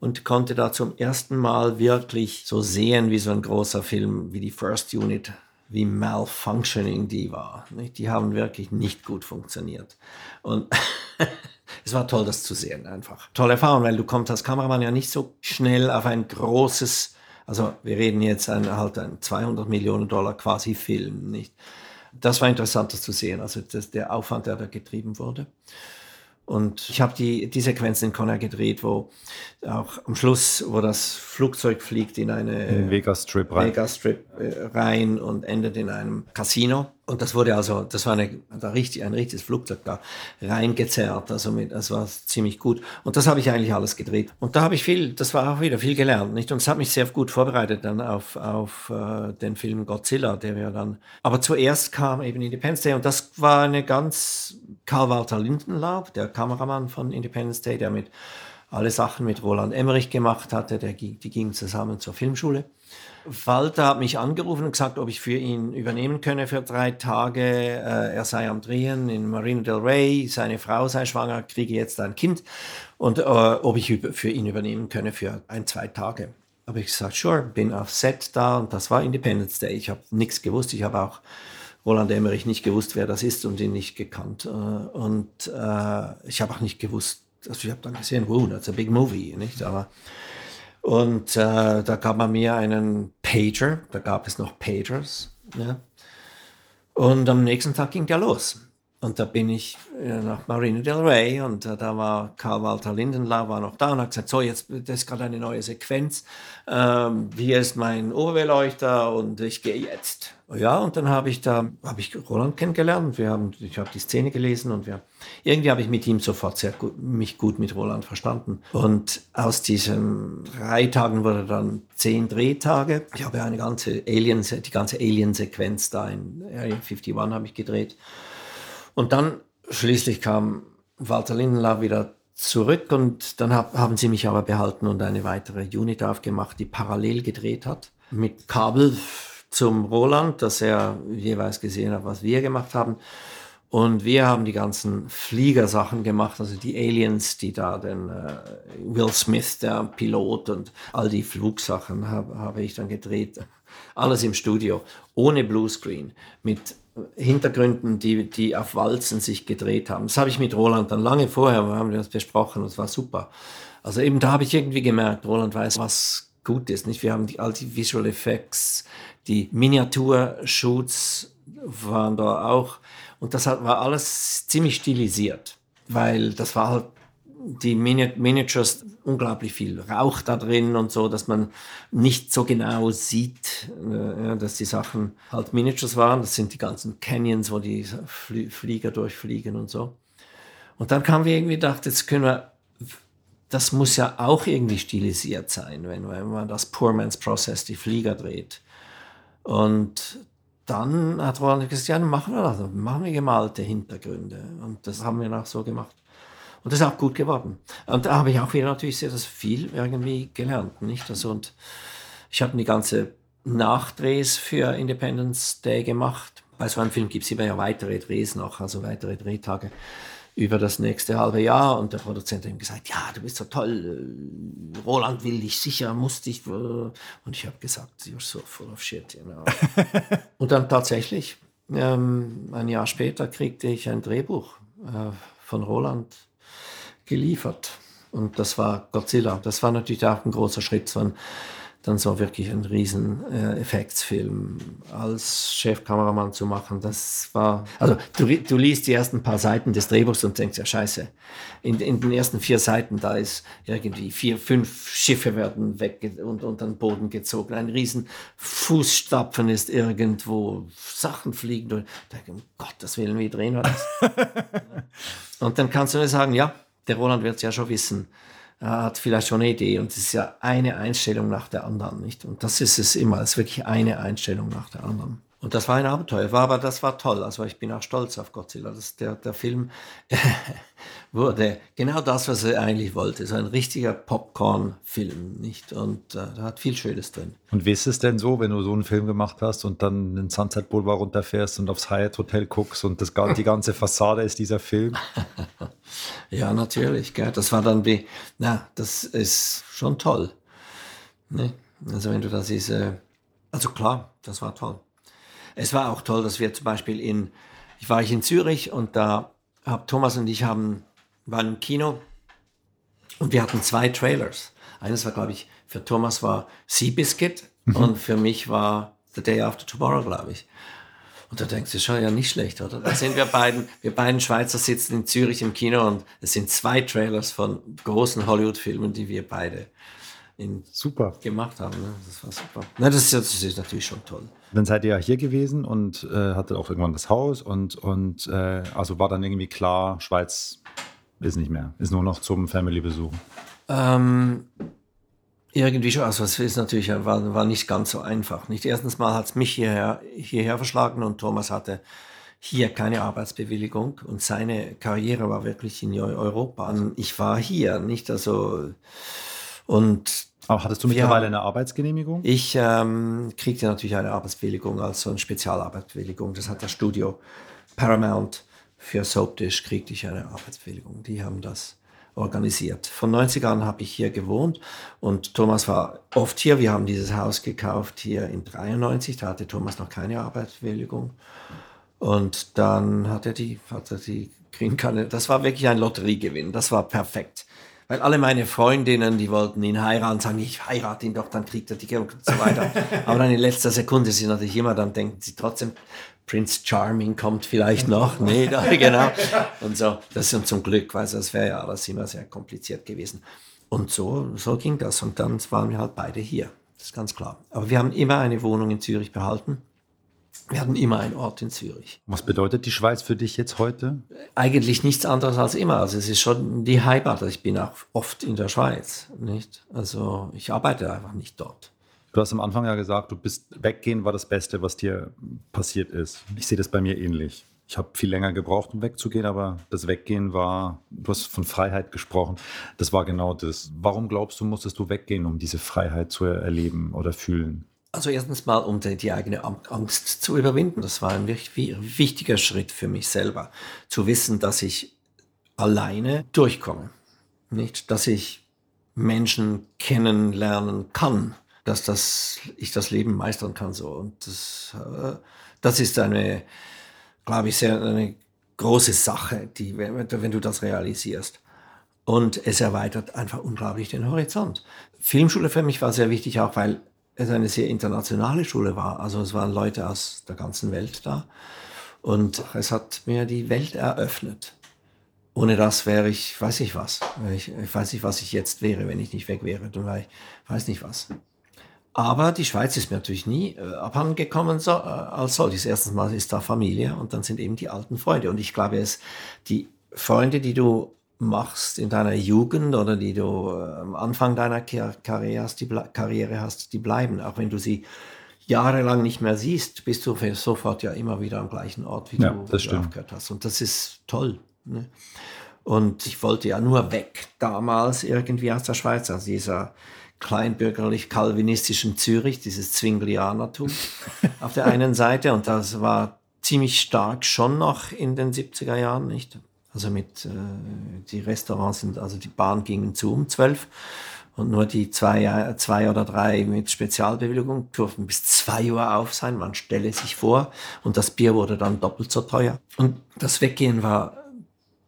und konnte da zum ersten Mal wirklich so sehen, wie so ein großer Film, wie die First Unit, wie malfunctioning die war. Die haben wirklich nicht gut funktioniert. Und es war toll, das zu sehen einfach. Tolle Erfahrung, weil du kommst als Kameramann ja nicht so schnell auf ein großes, also wir reden jetzt ein, halt ein 200 Millionen Dollar quasi Film, nicht? Das war interessant, das zu sehen, also das, der Aufwand, der da getrieben wurde. Und ich habe die, die Sequenz in Connor gedreht, wo auch am Schluss, wo das Flugzeug fliegt in eine in Vegas Strip rein. Vegas Strip äh, rein und endet in einem Casino. Und das wurde also, das war eine, da richtig, ein richtiges Flugzeug da reingezerrt. Also mit, das war ziemlich gut. Und das habe ich eigentlich alles gedreht. Und da habe ich viel, das war auch wieder viel gelernt, nicht? Und es hat mich sehr gut vorbereitet dann auf, auf äh, den Film Godzilla, der ja dann, aber zuerst kam eben Independence Day und das war eine ganz, Karl Walter Lindenlaub, der Kameramann von Independence Day, der mit alle Sachen mit Roland Emmerich gemacht hatte, der, die gingen zusammen zur Filmschule. Walter hat mich angerufen und gesagt, ob ich für ihn übernehmen könne für drei Tage. Äh, er sei am Drehen in Marina del Rey, seine Frau sei schwanger, kriege jetzt ein Kind und äh, ob ich für ihn übernehmen könne für ein, zwei Tage. Habe ich gesagt, sure, bin auf Set da und das war Independence Day. Ich habe nichts gewusst, ich habe auch Roland Emmerich nicht gewusst, wer das ist und ihn nicht gekannt. Äh, und äh, ich habe auch nicht gewusst, also ich habe dann gesehen, wow, that's a big movie, nicht? Aber Und äh, da gab man mir einen Pager, da gab es noch Pagers. Ja. Und am nächsten Tag ging der los. Und da bin ich äh, nach Marina del Rey und äh, da war Karl Walter Lindenlau war noch da und hat gesagt, so jetzt, das ist gerade eine neue Sequenz, ähm, hier ist mein Oberbeleuchter und ich gehe jetzt. Ja, und dann habe ich da, habe ich Roland kennengelernt. Wir haben, ich habe die Szene gelesen und wir, irgendwie habe ich mit ihm sofort sehr gut, mich gut mit Roland verstanden. Und aus diesen drei Tagen wurde dann zehn Drehtage. Ich habe eine ganze Alien, die ganze Alien-Sequenz da in Area 51 habe ich gedreht. Und dann schließlich kam Walter Lindenlau wieder zurück und dann hab, haben sie mich aber behalten und eine weitere Unit aufgemacht, die parallel gedreht hat mit Kabel zum Roland, dass er jeweils gesehen hat, was wir gemacht haben. Und wir haben die ganzen Fliegersachen gemacht, also die Aliens, die da den äh, Will Smith, der Pilot und all die Flugsachen habe hab ich dann gedreht. Alles im Studio, ohne Bluescreen, mit Hintergründen, die, die auf Walzen sich gedreht haben. Das habe ich mit Roland dann lange vorher, haben wir das besprochen, das war super. Also eben da habe ich irgendwie gemerkt, Roland weiß, was gut ist. Nicht? Wir haben die, all die Visual Effects, die Miniaturshoots waren da auch. Und das war alles ziemlich stilisiert, weil das war halt die Miniatures, unglaublich viel Rauch da drin und so, dass man nicht so genau sieht, äh, dass die Sachen halt Miniatures waren. Das sind die ganzen Canyons, wo die Flieger durchfliegen und so. Und dann kamen wir irgendwie gedacht, jetzt können wir, das muss ja auch irgendwie stilisiert sein, wenn, wenn man das Poor Man's Process, die Flieger dreht. Und dann hat Roland gesagt, ja, dann machen wir das, machen wir gemalte Hintergründe. Und das haben wir auch so gemacht. Und das ist auch gut geworden. Und da habe ich auch wieder natürlich sehr das viel irgendwie gelernt. Nicht? Also, und ich habe die ganze Nachdrehs für Independence Day gemacht. Bei so einem Film gibt es immer ja weitere Drehs noch, also weitere Drehtage über das nächste halbe Jahr. Und der Produzent hat ihm gesagt, ja, du bist so toll, Roland will dich sicher, muss dich. Und ich habe gesagt, you're so full of shit. You know. und dann tatsächlich, ähm, ein Jahr später kriegte ich ein Drehbuch äh, von Roland geliefert. Und das war Godzilla. Das war natürlich auch ein großer Schritt, ein, dann so wirklich ein riesen äh, Effektsfilm als Chefkameramann zu machen. Das war, also du, du liest die ersten paar Seiten des Drehbuchs und denkst, ja scheiße, in, in den ersten vier Seiten, da ist irgendwie vier, fünf Schiffe werden weg und unter den Boden gezogen. Ein riesen Fußstapfen ist irgendwo, Sachen fliegen. Und ich denke, um Gottes Willen, wie drehen wir das? und dann kannst du nur sagen, ja, der Roland wird es ja schon wissen. Er hat vielleicht schon eine Idee und es ist ja eine Einstellung nach der anderen, nicht? Und das ist es immer, es ist wirklich eine Einstellung nach der anderen. Und das war ein Abenteuer, war aber das war toll. Also ich bin auch stolz auf Godzilla. Das, der, der Film wurde genau das, was er eigentlich wollte. So ein richtiger Popcorn-Film, nicht? Und äh, da hat viel Schönes drin. Und wie ist es denn so, wenn du so einen Film gemacht hast und dann den Sunset Boulevard runterfährst und aufs Hyatt Hotel guckst und das, die ganze Fassade ist dieser Film? ja, natürlich. Gell? Das war dann wie, na, das ist schon toll. Ne? Also wenn du das ist, äh, also klar, das war toll. Es war auch toll, dass wir zum Beispiel in, ich war ich in Zürich und da hab Thomas und ich haben, waren im Kino und wir hatten zwei Trailers. Eines war, glaube ich, für Thomas war Seabiscuit mhm. und für mich war The Day After Tomorrow, glaube ich. Und da denkst du schon, ja, nicht schlecht, oder? Da sind wir beiden, wir beiden Schweizer sitzen in Zürich im Kino und es sind zwei Trailers von großen Hollywood-Filmen, die wir beide in super gemacht haben. Ne? Das war super. Na, das, ist, das ist natürlich schon toll. Dann seid ihr ja hier gewesen und äh, hattet auch irgendwann das Haus und, und äh, also war dann irgendwie klar, Schweiz ist nicht mehr, ist nur noch zum Family-Besuch. Ähm, irgendwie schon, also es ist natürlich, war, war nicht ganz so einfach. Nicht erstens mal hat es mich hierher, hierher verschlagen und Thomas hatte hier keine Arbeitsbewilligung und seine Karriere war wirklich in Europa. Ich war hier, nicht also und aber hattest du mittlerweile eine Arbeitsgenehmigung? Ich ähm, kriegte natürlich eine Arbeitsbewilligung, also eine Spezialarbeitsbewilligung. Das hat das Studio Paramount für Soapdish kriegte ich eine Arbeitsbewilligung. Die haben das organisiert. Von 90 an habe ich hier gewohnt und Thomas war oft hier. Wir haben dieses Haus gekauft hier in 93. Da hatte Thomas noch keine Arbeitsbewilligung. Und dann hat er die, hat er die kriegen können. Das war wirklich ein Lotteriegewinn. Das war perfekt Weil alle meine Freundinnen, die wollten ihn heiraten, sagen, ich heirate ihn doch, dann kriegt er die und so weiter. Aber dann in letzter Sekunde sind natürlich immer, dann denken sie trotzdem, Prince Charming kommt vielleicht noch. Nee, da, genau. Und so, das ist zum Glück, weil das wäre ja alles immer sehr kompliziert gewesen. Und so, so ging das. Und dann waren wir halt beide hier. Das ist ganz klar. Aber wir haben immer eine Wohnung in Zürich behalten. Wir hatten immer einen Ort in Zürich. Was bedeutet die Schweiz für dich jetzt heute? Eigentlich nichts anderes als immer. Also es ist schon die Heimat. Also ich bin auch oft in der Schweiz, nicht? Also ich arbeite einfach nicht dort. Du hast am Anfang ja gesagt, du bist weggehen war das Beste, was dir passiert ist. Ich sehe das bei mir ähnlich. Ich habe viel länger gebraucht, um wegzugehen, aber das Weggehen war, du hast von Freiheit gesprochen, das war genau das. Warum glaubst du, musstest du weggehen, um diese Freiheit zu erleben oder fühlen? Also erstens mal, um die, eigene Angst zu überwinden. Das war ein wichtiger Schritt für mich selber. Zu wissen, dass ich alleine durchkomme. Nicht, dass ich Menschen kennenlernen kann, dass das, ich das Leben meistern kann. So. Und das, äh, das ist eine, glaube ich, sehr eine große Sache, die, wenn, du das realisierst. Und es erweitert einfach unglaublich den Horizont. Filmschule für mich war sehr wichtig, auch weil es eine sehr internationale Schule war. Also es waren Leute aus der ganzen Welt da. Und es hat mir die Welt eröffnet. Ohne das wäre ich, weiß ich was. Ich, ich weiß nicht, was ich jetzt wäre, wenn ich nicht weg wäre. Und ich weiß nicht was. Aber die Schweiz ist mir natürlich nie äh, abhandengekommen so, äh, als solches. Erstens mal ist da Familie und dann sind eben die alten Freunde. Und ich glaube, es die Freunde, die du machst in deiner Jugend oder die du äh, am Anfang deiner Karriere hast, die Karriere hast, die bleiben. Auch wenn du sie jahrelang nicht mehr siehst, bist du sofort ja immer wieder am gleichen Ort, wie ja, du, das aufgehört hast. Und das ist toll. Ne? Und ich wollte ja nur weg damals irgendwie aus der Schweiz, aus dieser kleinbürgerlich-kalvinistischen Zürich, dieses Zwinglianertum auf der einen Seite. Und das war ziemlich stark schon noch in den 70er Jahren, nicht? Also mit, äh, die Restaurants sind, also die Bahn gingen zu um zwölf und nur die zwei, zwei oder drei mit Spezialbewilligung durften bis zwei Uhr auf sein. Man stelle sich vor und das Bier wurde dann doppelt so teuer. Und das Weggehen war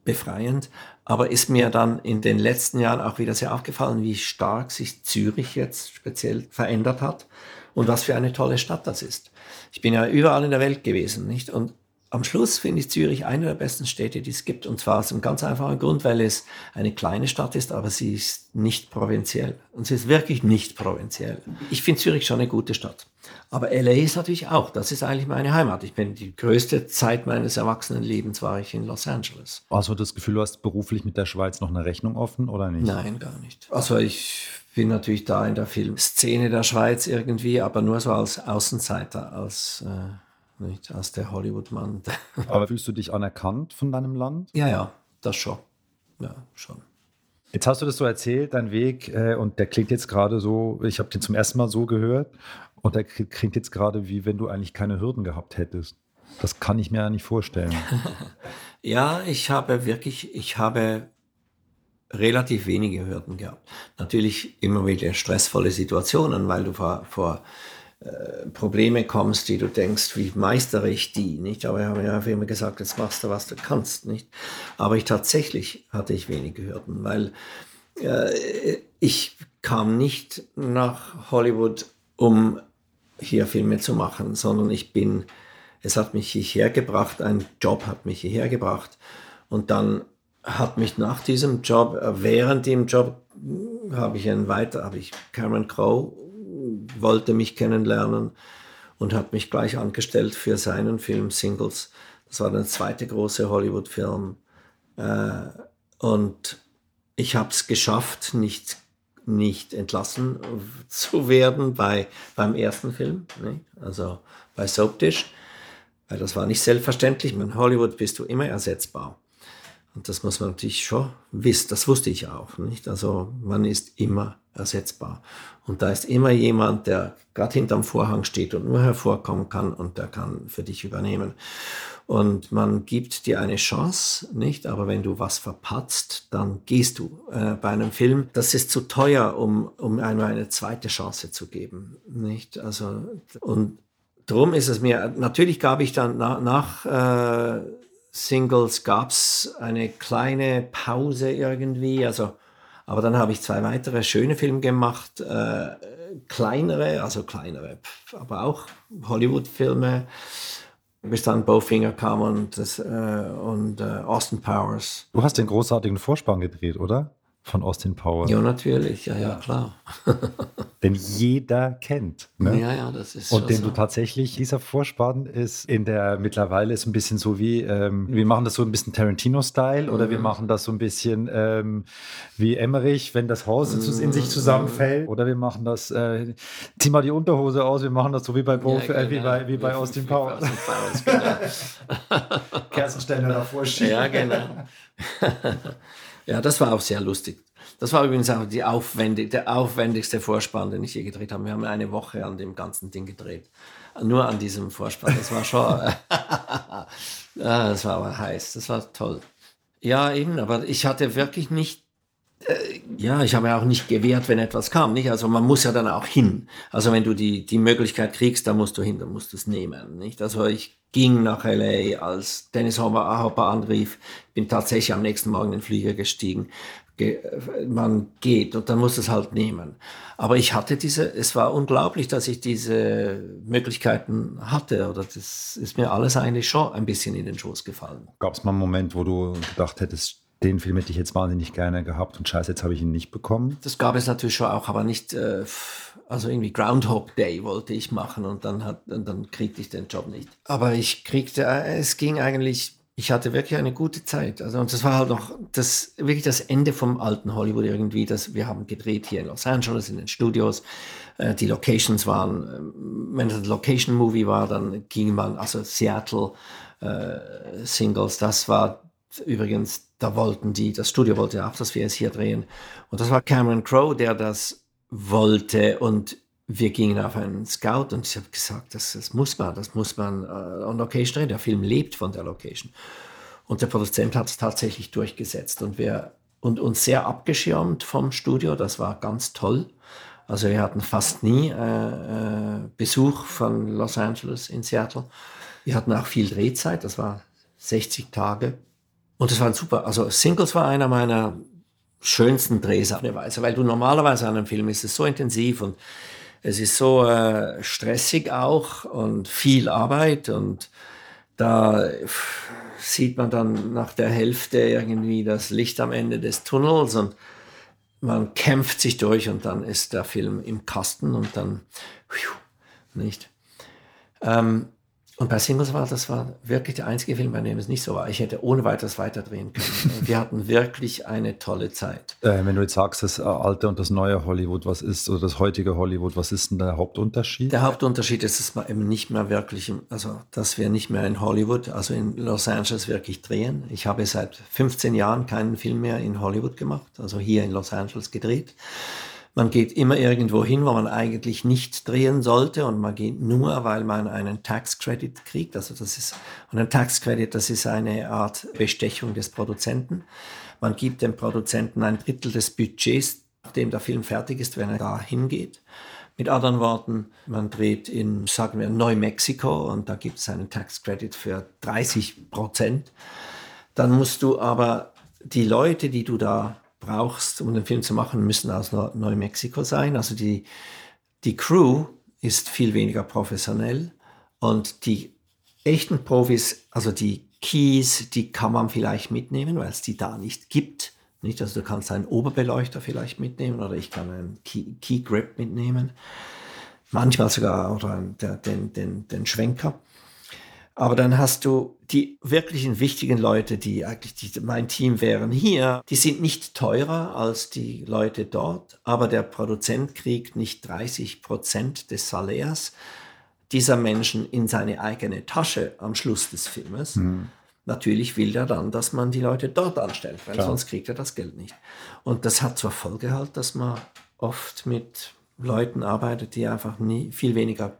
befreiend, aber ist mir dann in den letzten Jahren auch wieder sehr aufgefallen, wie stark sich Zürich jetzt speziell verändert hat und was für eine tolle Stadt das ist. Ich bin ja überall in der Welt gewesen, nicht? Und am Schluss finde ich Zürich eine der besten Städte, die es gibt. Und zwar aus einem ganz einfachen Grund, weil es eine kleine Stadt ist, aber sie ist nicht provinziell. Und sie ist wirklich nicht provinziell. Ich finde Zürich schon eine gute Stadt. Aber LA ist natürlich auch, das ist eigentlich meine Heimat. Ich bin die größte Zeit meines Erwachsenenlebens war ich in Los Angeles. Du das Gefühl, du hast beruflich mit der Schweiz noch eine Rechnung offen oder nicht? Nein, gar nicht. Also ich bin natürlich da in der Filmszene der Schweiz irgendwie, aber nur so als Außenseiter, als... Äh nicht als der Hollywood-Mann. Aber fühlst du dich anerkannt von deinem Land? Ja, ja, das schon. Ja, schon. Jetzt hast du das so erzählt, dein Weg, äh, und der klingt jetzt gerade so, ich habe den zum ersten Mal so gehört, und der klingt jetzt gerade wie wenn du eigentlich keine Hürden gehabt hättest. Das kann ich mir ja nicht vorstellen. ja, ich habe wirklich, ich habe relativ wenige Hürden gehabt. Natürlich immer wieder stressvolle Situationen, weil du vor, vor äh, Probleme kommst, die du denkst, wie meistere ich die, nicht? Aber ich habe ja immer gesagt, jetzt machst du, was du kannst, nicht? Aber ich tatsächlich hatte ich wenige Hürden, weil äh, ich kam nicht nach Hollywood, um hier Filme zu machen, sondern ich bin, es hat mich hierher gebracht, ein Job hat mich hierher gebracht und dann hat mich nach diesem Job, äh, während dem Job, habe ich einen weiter, habe ich Cameron Crowe wollte mich kennenlernen und hat mich gleich angestellt für seinen Film Singles. Das war der zweite große Hollywood-Film. Äh, und ich habe es geschafft, nicht, nicht entlassen zu werden bei, beim ersten Film, ne? also bei Soapdish. Weil das war nicht selbstverständlich. In Hollywood bist du immer ersetzbar. Und das muss man natürlich schon wissen. Das wusste ich auch. Nicht? Also man ist immer ersetzbar. Und da ist immer jemand, der gerade hinterm Vorhang steht und nur hervorkommen kann und der kann für dich übernehmen. Und man gibt dir eine Chance, nicht? Aber wenn du was verpatzt, dann gehst du. Äh, bei einem Film, das ist zu teuer, um, um einmal eine zweite Chance zu geben, nicht? Also, und drum ist es mir, natürlich gab ich dann nach, nach äh, Singles gab eine kleine Pause irgendwie, also Aber dann habe ich zwei weitere schöne Filme gemacht, äh, kleinere, also kleinere, aber auch Hollywood-Filme, bis dann Bowfinger kam und, das, äh, und äh, Austin Powers. Du hast den großartigen Vorspann gedreht, oder? Von Austin Powers. Ja, natürlich, ja, ja, klar. den jeder kennt. Ne? Ja, ja, das ist Und den so. du tatsächlich, dieser Vorspann ist in der, mittlerweile ist ein bisschen so wie, ähm, wir machen das so ein bisschen Tarantino-Style mhm. oder wir mhm. machen das so ein bisschen ähm, wie Emmerich, wenn das Haus mhm. in sich zusammenfällt oder wir machen das, äh, zieh mal die Unterhose aus, wir machen das so wie bei, Bo ja, genau. äh, wie bei, wie bei Austin Powers. Genau. Kerzenständer davor schieben. Ja, genau. ja, das war auch sehr lustig. Das war übrigens auch die aufwendig, der aufwendigste Vorspann, den ich je gedreht habe. Wir haben eine Woche an dem ganzen Ding gedreht. Nur an diesem Vorspann. Das war schon. ja, das war aber heiß. Das war toll. Ja, eben, aber ich hatte wirklich nicht. Ja, ich habe ja auch nicht gewehrt, wenn etwas kam. Nicht? Also man muss ja dann auch hin. Also wenn du die, die Möglichkeit kriegst, dann musst du hin, dann musst du es nehmen. Nicht? Also ich ging nach LA, als Dennis Hopper anrief, bin tatsächlich am nächsten Morgen in den Flieger gestiegen, man geht und dann muss es halt nehmen. Aber ich hatte diese, es war unglaublich, dass ich diese Möglichkeiten hatte oder das ist mir alles eigentlich schon ein bisschen in den Schoß gefallen. Gab es mal einen Moment, wo du gedacht hättest, den Film hätte ich jetzt wahnsinnig gerne gehabt und scheiße, jetzt habe ich ihn nicht bekommen? Das gab es natürlich schon auch, aber nicht, äh, also irgendwie Groundhog Day wollte ich machen und dann, hat, und dann kriegte ich den Job nicht. Aber ich kriegte, äh, es ging eigentlich ich hatte wirklich eine gute Zeit. Also, und das war halt noch das, wirklich das Ende vom alten Hollywood irgendwie. Das, wir haben gedreht hier in Los Angeles in den Studios. Äh, die Locations waren, äh, wenn es ein Location-Movie war, dann ging man, also Seattle äh, Singles, das war übrigens, da wollten die, das Studio wollte auch, dass wir es hier drehen. Und das war Cameron Crowe, der das wollte und wir gingen auf einen Scout und ich habe gesagt, das, das, muss man, das muss man äh, on Location drehen. Der Film lebt von der Location. Und der Produzent hat es tatsächlich durchgesetzt und wir und uns sehr abgeschirmt vom Studio. Das war ganz toll. Also wir hatten fast nie äh, äh, Besuch von Los Angeles in Seattle. Wir hatten auch viel Drehzeit. Das war 60 Tage. Und das war super. Also Singles war einer meiner schönsten Drehs auf eine Weise, weil du normalerweise an einem Film ist es so intensiv und es ist so äh, stressig auch und viel Arbeit und da sieht man dann nach der Hälfte irgendwie das Licht am Ende des Tunnels und man kämpft sich durch und dann ist der Film im Kasten und dann nicht. Ähm, und bei Singles war das war wirklich der einzige Film, bei dem es nicht so war. Ich hätte ohne weiteres weiterdrehen können. Wir hatten wirklich eine tolle Zeit. Äh, wenn du jetzt sagst, das alte und das neue Hollywood, was ist, oder das heutige Hollywood, was ist denn der Hauptunterschied? Der Hauptunterschied ist, dass man eben nicht mehr wirklich, also dass wir nicht mehr in Hollywood, also in Los Angeles wirklich drehen. Ich habe seit 15 Jahren keinen Film mehr in Hollywood gemacht, also hier in Los Angeles gedreht. Man geht immer irgendwo hin, wo man eigentlich nicht drehen sollte und man geht nur, weil man einen Tax Credit kriegt. Also das ist, und ein Tax Credit, das ist eine Art Bestechung des Produzenten. Man gibt dem Produzenten ein Drittel des Budgets, nachdem der Film fertig ist, wenn er da hingeht. Mit anderen Worten, man dreht in, sagen wir, Neumexiko und da gibt es einen Tax Credit für 30 Prozent. Dann musst du aber die Leute, die du da brauchst, um den Film zu machen, müssen aus Neumexiko sein. Also die, die Crew ist viel weniger professionell und die echten Profis, also die Keys, die kann man vielleicht mitnehmen, weil es die da nicht gibt. Nicht, also du kannst einen Oberbeleuchter vielleicht mitnehmen oder ich kann einen Key, Key Grip mitnehmen. Manchmal sogar oder den, den, den, den Schwenker. Aber dann hast du die wirklichen wichtigen Leute, die eigentlich die, mein Team wären hier, die sind nicht teurer als die Leute dort, aber der Produzent kriegt nicht 30 Prozent des Salärs dieser Menschen in seine eigene Tasche am Schluss des Filmes. Mhm. Natürlich will er dann, dass man die Leute dort anstellt, weil Klar. sonst kriegt er das Geld nicht. Und das hat zur Folge halt, dass man oft mit Leuten arbeitet, die einfach nie, viel weniger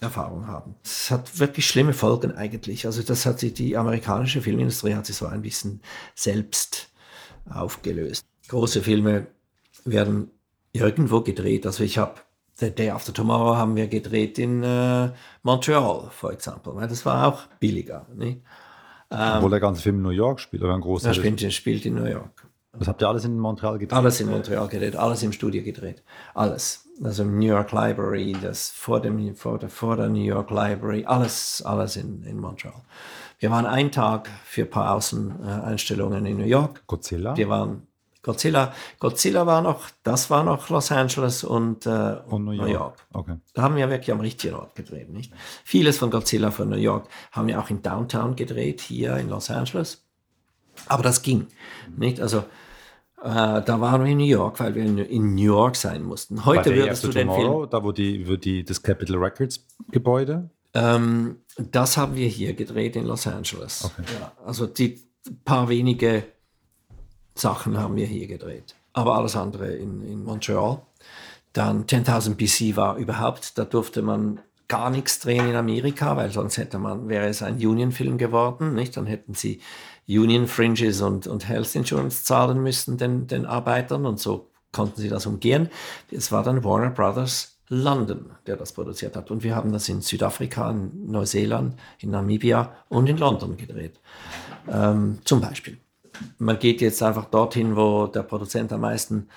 Erfahrung haben. Es hat wirklich schlimme Folgen eigentlich. Also das hat sich, die amerikanische Filmindustrie hat sich so ein bisschen selbst aufgelöst. Große Filme werden irgendwo gedreht. Also ich habe The Day After Tomorrow haben wir gedreht in äh, Montreal, for example. Das war auch billiger. Ähm, Obwohl der ganze Film in New York spielt, oder ein großer. Er spielt, spielt in New York. Das habt ihr alles in Montreal gedreht? Alles in Montreal gedreht, alles im Studio gedreht. Alles. Also New York Library, das vor, dem, vor, der, vor der New York Library, alles, alles in, in Montreal. Wir waren einen Tag für ein paar Außeneinstellungen in New York. Godzilla? Wir waren Godzilla. Godzilla war noch, das war noch Los Angeles und, äh, Und New York. Okay. Da haben wir wirklich am richtigen Ort gedreht. Nicht? Vieles von Godzilla von New York haben wir auch in Downtown gedreht, hier in Los Angeles. Aber das ging. Nicht? Also äh, da waren wir in New York, weil wir in, in New York sein mussten. Heute würdest du den Film. Tomorrow, da wo die, wo die, das Capitol Records Gebäude. Ähm, das haben wir hier gedreht in Los Angeles. Okay. Ja, also die paar wenige Sachen haben wir hier gedreht. Aber alles andere in, in Montreal. Dann 10.000 BC war überhaupt, da durfte man gar nichts drehen in Amerika, weil sonst hätte man, wäre es ein Union-Film geworden, nicht? Dann hätten sie Union Fringes und, und Health Insurance zahlen müssen den, den Arbeitern und so konnten sie das umgehen. Es war dann Warner Brothers London, der das produziert hat. Und wir haben das in Südafrika, in Neuseeland, in Namibia und in London gedreht. Ähm, zum Beispiel. Man geht jetzt einfach dorthin, wo der Produzent am meisten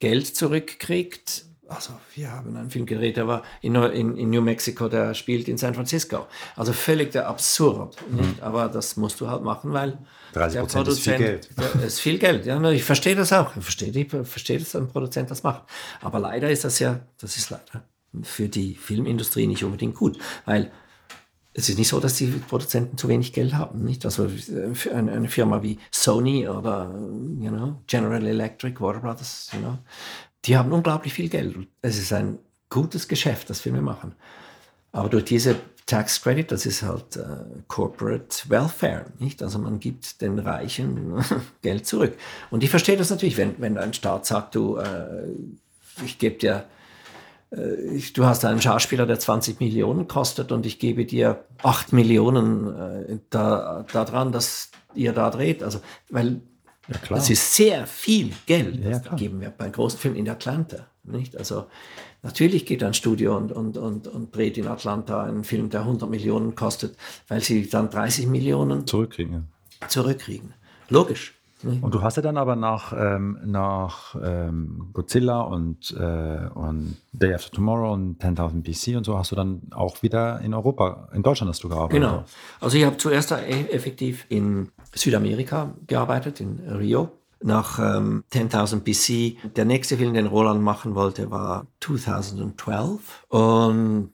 Geld zurückkriegt. Also wir haben einen Film gedreht, der war in, in, in New Mexico, der spielt in San Francisco. Also völlig der absurd. Nicht? Aber das musst du halt machen, weil 30% der ist viel Produzent- Geld. Ja, ist viel Geld. Ja, ich verstehe das auch. Ich verstehe, die, verstehe, dass ein Produzent das macht. Aber leider ist das ja, das ist leider für die Filmindustrie nicht unbedingt gut, weil es ist nicht so, dass die Produzenten zu wenig Geld haben. Nicht? Also äh, für eine, eine Firma wie Sony oder you know, General Electric, Warner Brothers, you know, die haben unglaublich viel Geld. Es ist ein gutes Geschäft, das Filme machen. Aber durch diese Tax Credit, das ist halt äh, Corporate Welfare, nicht? Also man gibt den Reichen Geld zurück. Und ich verstehe das natürlich, wenn, wenn ein Staat sagt, du, äh, ich gebe dir, äh, ich, du hast einen Schauspieler, der 20 Millionen kostet und ich gebe dir 8 Millionen äh, da, daran, dass ihr da dreht. Also, weil Ja, das ist sehr viel Geld, Ja, das da klar. geben wir bei großen Filmen in Atlanta. Nicht? Also natürlich geht ein Studio und, und, und, und dreht in Atlanta einen Film, der 100 Millionen kostet, weil sie dann 30 Millionen Zurückkriegen. ja. zurückkriegen. Logisch. Nicht? Und du hast ja dann aber nach, ähm, nach ähm, Godzilla und, äh, und Day After Tomorrow und 10.000 BC und so hast du dann auch wieder in Europa, in Deutschland hast du gearbeitet. Genau. Also ich habe zuerst e- effektiv in Südamerika gearbeitet, in Rio. Nach ähm, 10.000 BC. Der nächste Film, den Roland machen wollte, war 2012. Und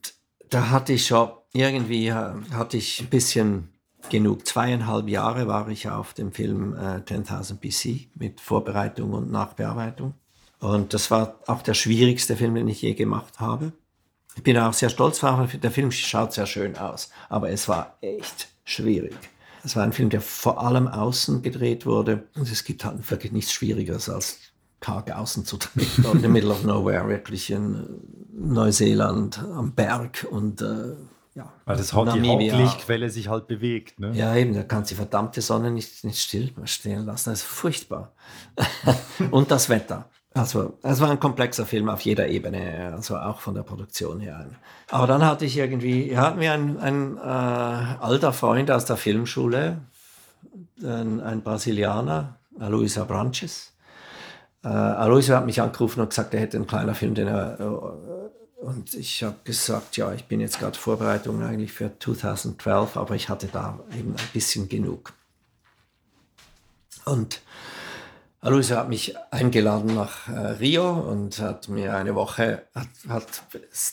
da hatte ich schon irgendwie, äh, hatte ich ein bisschen genug. Zweieinhalb Jahre war ich auf dem Film äh, 10.000 BC mit Vorbereitung und Nachbearbeitung. Und das war auch der schwierigste Film, den ich je gemacht habe. Ich bin auch sehr stolz darauf. Der Film schaut sehr schön aus, aber es war echt schwierig. Es war ein Film, der vor allem außen gedreht wurde. Und es gibt halt wirklich nichts Schwierigeres als karg außen zu drehen. in the middle of nowhere, wirklich in äh, Neuseeland am Berg und äh, ja, Weil das die Namibia. Hauptlichtquelle sich halt bewegt. Ne? Ja, eben, da kannst du die verdammte Sonne nicht, nicht still stehen lassen. Das ist furchtbar. Und das Wetter. Also, es war ein komplexer Film auf jeder Ebene, also auch von der Produktion her. Aber dann hatte ich irgendwie, hier hatten wir einen, einen äh, alter Freund aus der Filmschule, ein, ein Brasilianer, Aloysio Branches. Äh, Aloysio hat mich angerufen und gesagt, er hätte einen kleinen Film, den er äh, und ich habe gesagt, ja, ich bin jetzt gerade Vorbereitung eigentlich für 2012, aber ich hatte da eben ein bisschen genug. Und Aloysio hat mich eingeladen nach äh, Rio und hat mir eine Woche, hat, hat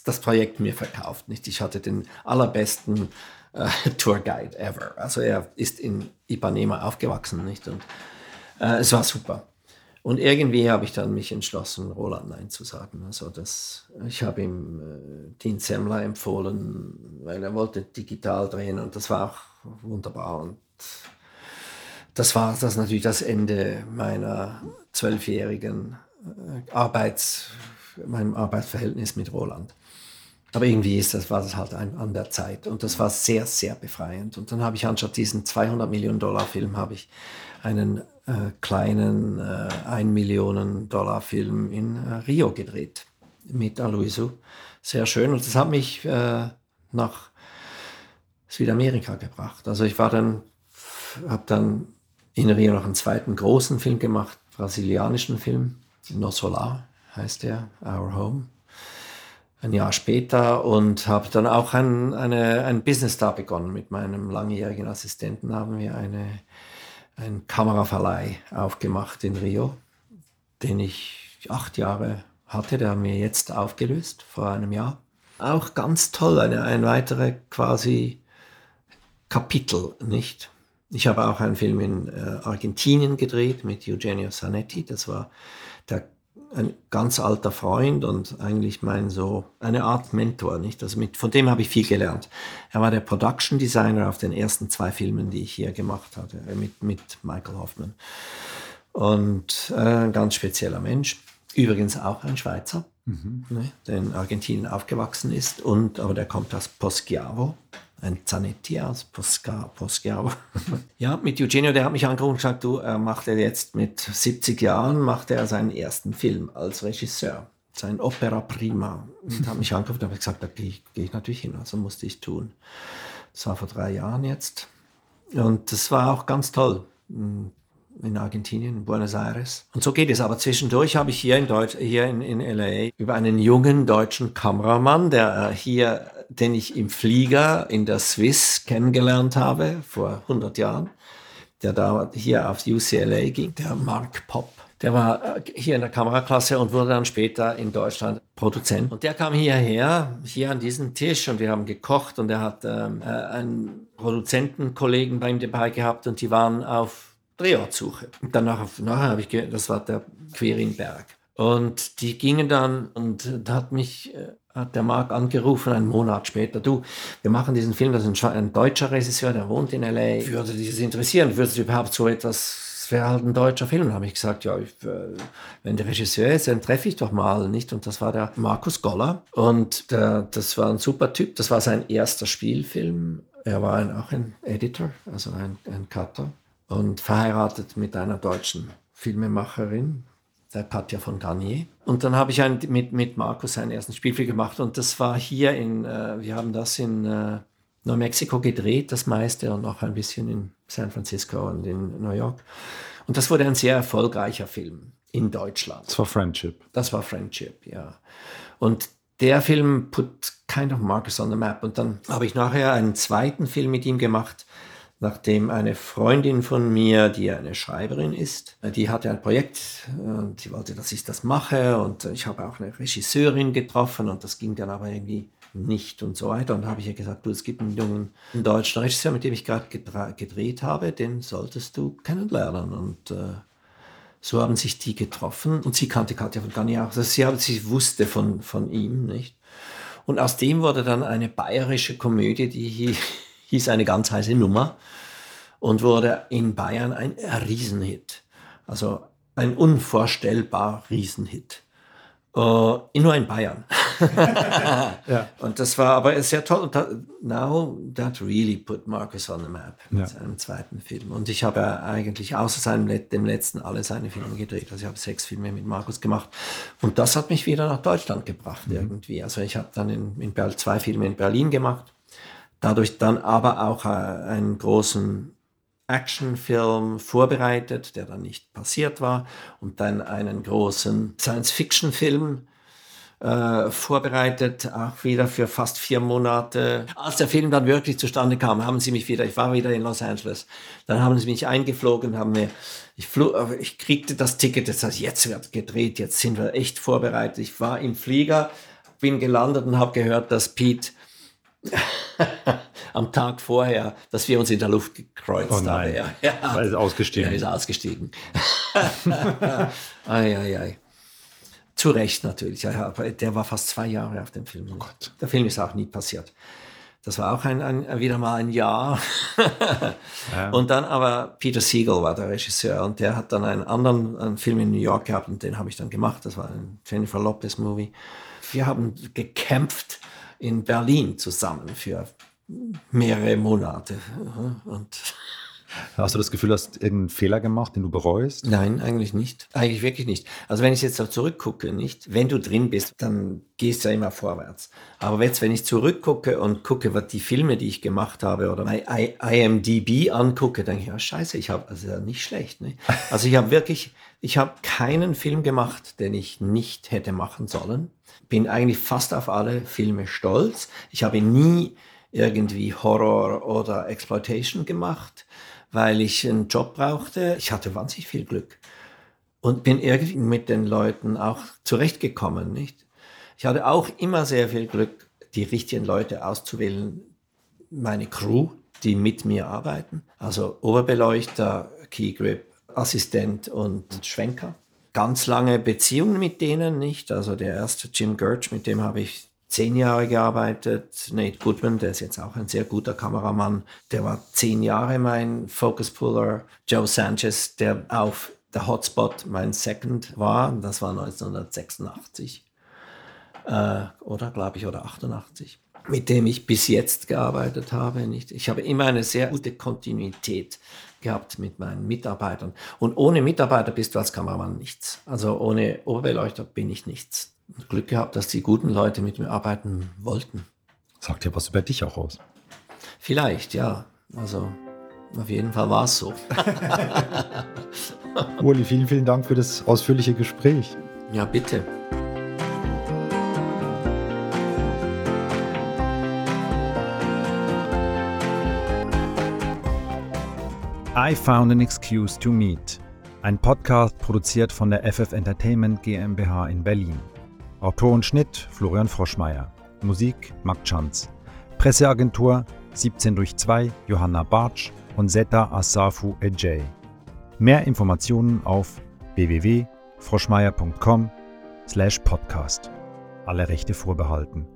das Projekt mir verkauft. Nicht? Ich hatte den allerbesten äh, Tourguide ever. Also er ist in Ipanema aufgewachsen. Nicht? Und äh, es war super. Und irgendwie habe ich dann mich entschlossen, Roland Nein zu sagen. Also das, ich habe ihm äh, Dean Semmler empfohlen, weil er wollte digital drehen und das war auch wunderbar. Und das war das natürlich das Ende meiner zwölfjährigen äh, Arbeits, meinem Arbeitsverhältnis mit Roland. Aber irgendwie ist das, war das halt ein, an der Zeit und das war sehr, sehr befreiend. Und dann habe ich anstatt diesen 200 Millionen Dollar Film habe ich einen äh, kleinen äh, 1 Millionen Dollar Film in äh, Rio gedreht mit Aloysio. Sehr schön und das hat mich äh, nach Südamerika gebracht. Also ich war dann, habe dann in Rio noch einen zweiten großen Film gemacht, brasilianischen Film. No Solar heißt der, Our Home. Ein Jahr später und habe dann auch ein, eine, ein Business da begonnen. Mit meinem langjährigen Assistenten haben wir eine, einen Kameraverleih aufgemacht in Rio, den ich acht Jahre hatte. Der haben wir jetzt aufgelöst vor einem Jahr. Auch ganz toll, eine, ein weitere quasi Kapitel, nicht? Ich habe auch einen Film in äh, Argentinien gedreht mit Eugenio Zanetti. Das war der, ein ganz alter Freund und eigentlich mein so eine Art Mentor, nicht? Also mit, von dem habe ich viel gelernt. Er war der Production Designer auf den ersten zwei Filmen, die ich hier gemacht hatte, äh, mit, mit Michael Hoffman. Und äh, ein ganz spezieller Mensch. Übrigens auch ein Schweizer, mhm. ne, der in Argentinien aufgewachsen ist. Und, aber der kommt aus Poschiavo ein Zanetti aus Poschiavo. ja, mit Eugenio, der hat mich angerufen und gesagt, du, er macht jetzt mit 70 Jahren, macht er seinen ersten Film als Regisseur. Sein Opera Prima. Und hat mich angerufen und habe gesagt, da gehe ich, geh ich natürlich hin, also musste ich tun. Das war vor drei Jahren jetzt. Und das war auch ganz toll in Argentinien, in Buenos Aires. Und so geht es. Aber zwischendurch habe ich hier in, Deutsch, hier in, in LA über einen jungen deutschen Kameramann, der äh, hier, den ich im Flieger in der Swiss kennengelernt habe vor 100 Jahren, der da hier auf UCLA ging, der Mark Pop. Der war äh, hier in der Kameraklasse und wurde dann später in Deutschland Produzent. Und der kam hierher, hier an diesen Tisch und wir haben gekocht und er hat ähm, äh, einen Produzentenkollegen bei ihm dabei gehabt und die waren auf Drehortsuche. Und dann nachher, habe ich, das war der Querinberg. Und die gingen dann und da hat mich, äh, hat der Marc angerufen, einen Monat später, du, wir machen diesen Film, das ist ein, deutscher Regisseur, der wohnt in L.A. Würde dich das interessieren? Würde es überhaupt so etwas, wäre halt ein deutscher Film. Und habe ich gesagt, ja, ich, äh, wenn der Regisseur ist, dann treffe ich doch mal, nicht? Und das war der Markus Goller. Und der, das war ein super Typ, das war sein erster Spielfilm. Er war ein, auch ein Editor, also ein, ein Cutter und verheiratet mit einer deutschen Filmemacherin, der Katja von Garnier. Und dann habe ich ein, mit, mit Markus seinen ersten Spielfilm gemacht und das war hier in, äh, wir haben das in äh, New Mexico gedreht, das meiste und auch ein bisschen in San Francisco und in New York. Und das wurde ein sehr erfolgreicher Film in Deutschland. Das war Friendship. Das war Friendship, ja. Und der Film put kind of Marcus on the map. Und dann habe ich nachher einen zweiten Film mit ihm gemacht, nachdem eine Freundin von mir, die eine Schreiberin ist, die hatte ein Projekt und sie wollte, dass ich das mache und ich habe auch eine Regisseurin getroffen und das ging dann aber irgendwie nicht und so weiter. Und da habe ich ihr gesagt, du, es gibt einen jungen deutschen Regisseur, mit dem ich gerade gedreht habe, den solltest du kennenlernen. Und äh, so haben sich die getroffen und sie kannte Katja von Gani auch. Also sie, sie wusste von, von ihm, nicht? Und aus dem wurde dann eine bayerische Komödie, die hieß eine ganz heiße Nummer und wurde in Bayern ein Riesenhit. Also ein unvorstellbar Riesenhit. Uh, nur in Bayern. ja. Und das war aber sehr toll. Und da, now that really put Marcus on the map mit ja. seinem zweiten Film. Und ich habe ja eigentlich außer seinem, dem letzten alle seine Filme gedreht. Also ich habe sechs Filme mit Marcus gemacht. Und das hat mich wieder nach Deutschland gebracht mhm. irgendwie. Also ich habe dann in, in zwei Filme in Berlin gemacht dadurch dann aber auch äh, einen großen Actionfilm vorbereitet, der dann nicht passiert war, und dann einen großen Science-Fiction-Film äh, vorbereitet, auch wieder für fast vier Monate. Als der Film dann wirklich zustande kam, haben sie mich wieder, ich war wieder in Los Angeles, dann haben sie mich eingeflogen, haben mir, ich, flog, ich kriegte das Ticket, das heißt, jetzt wird gedreht, jetzt sind wir echt vorbereitet. Ich war im Flieger, bin gelandet und habe gehört, dass Pete am Tag vorher, dass wir uns in der Luft gekreuzt oh haben. Ja, ja. Weil ist ausgestiegen. Er ist ausgestiegen. ei, ei, ei. Zu Recht natürlich. Der war fast zwei Jahre auf dem Film. Oh Gott. Der Film ist auch nie passiert. Das war auch ein, ein, wieder mal ein Jahr. ja. Und dann aber Peter Siegel war der Regisseur und der hat dann einen anderen einen Film in New York gehabt und den habe ich dann gemacht. Das war ein Jennifer Lopez Movie. Wir haben gekämpft in Berlin zusammen für mehrere Monate. Und Hast du das Gefühl, du hast irgendeinen Fehler gemacht, den du bereust? Nein, eigentlich nicht. Eigentlich wirklich nicht. Also wenn ich jetzt so zurückgucke, nicht, wenn du drin bist, dann gehst du ja immer vorwärts. Aber jetzt, wenn ich zurückgucke und gucke, was die Filme, die ich gemacht habe oder mein IMDb angucke, denke ich, ja, scheiße, ich habe, also nicht schlecht. Ne? Also ich habe wirklich, ich habe keinen Film gemacht, den ich nicht hätte machen sollen. Bin eigentlich fast auf alle Filme stolz. Ich habe nie irgendwie Horror oder Exploitation gemacht weil ich einen Job brauchte. Ich hatte wahnsinnig viel Glück und bin irgendwie mit den Leuten auch zurechtgekommen, nicht? Ich hatte auch immer sehr viel Glück, die richtigen Leute auszuwählen. Meine Crew, die mit mir arbeiten, also Oberbeleuchter, Keygrip, Assistent und Schwenker. Ganz lange Beziehungen mit denen, nicht? Also der erste Jim Gertsch, mit dem habe ich zehn Jahre gearbeitet. Nate Goodman, der ist jetzt auch ein sehr guter Kameramann, der war zehn Jahre mein Focus Puller. Joe Sanchez, der auf der Hotspot mein Second war, das war 1986 äh, oder glaube ich oder 88 mit dem ich bis jetzt gearbeitet habe. Nicht? Ich habe immer eine sehr gute Kontinuität gehabt mit meinen Mitarbeitern. Und ohne Mitarbeiter bist du als Kameramann nichts. Also ohne Oberbeleuchter bin ich nichts. Glück gehabt, dass die guten Leute mit mir arbeiten wollten. Sagt ja was über dich auch aus. Vielleicht, ja. Also auf jeden Fall war es so. Uli, vielen, vielen Dank für das ausführliche Gespräch. Ja, bitte. I Found an Excuse to Meet. Ein Podcast produziert von der FF Entertainment GmbH in Berlin. Autor und Schnitt Florian Froschmeier. Musik Marc Chanz. Presseagentur 17 durch 2 Johanna Bartsch und Zeta Asafu Ejay. Mehr Informationen auf www.froschmeier.com slash podcast. Alle Rechte vorbehalten.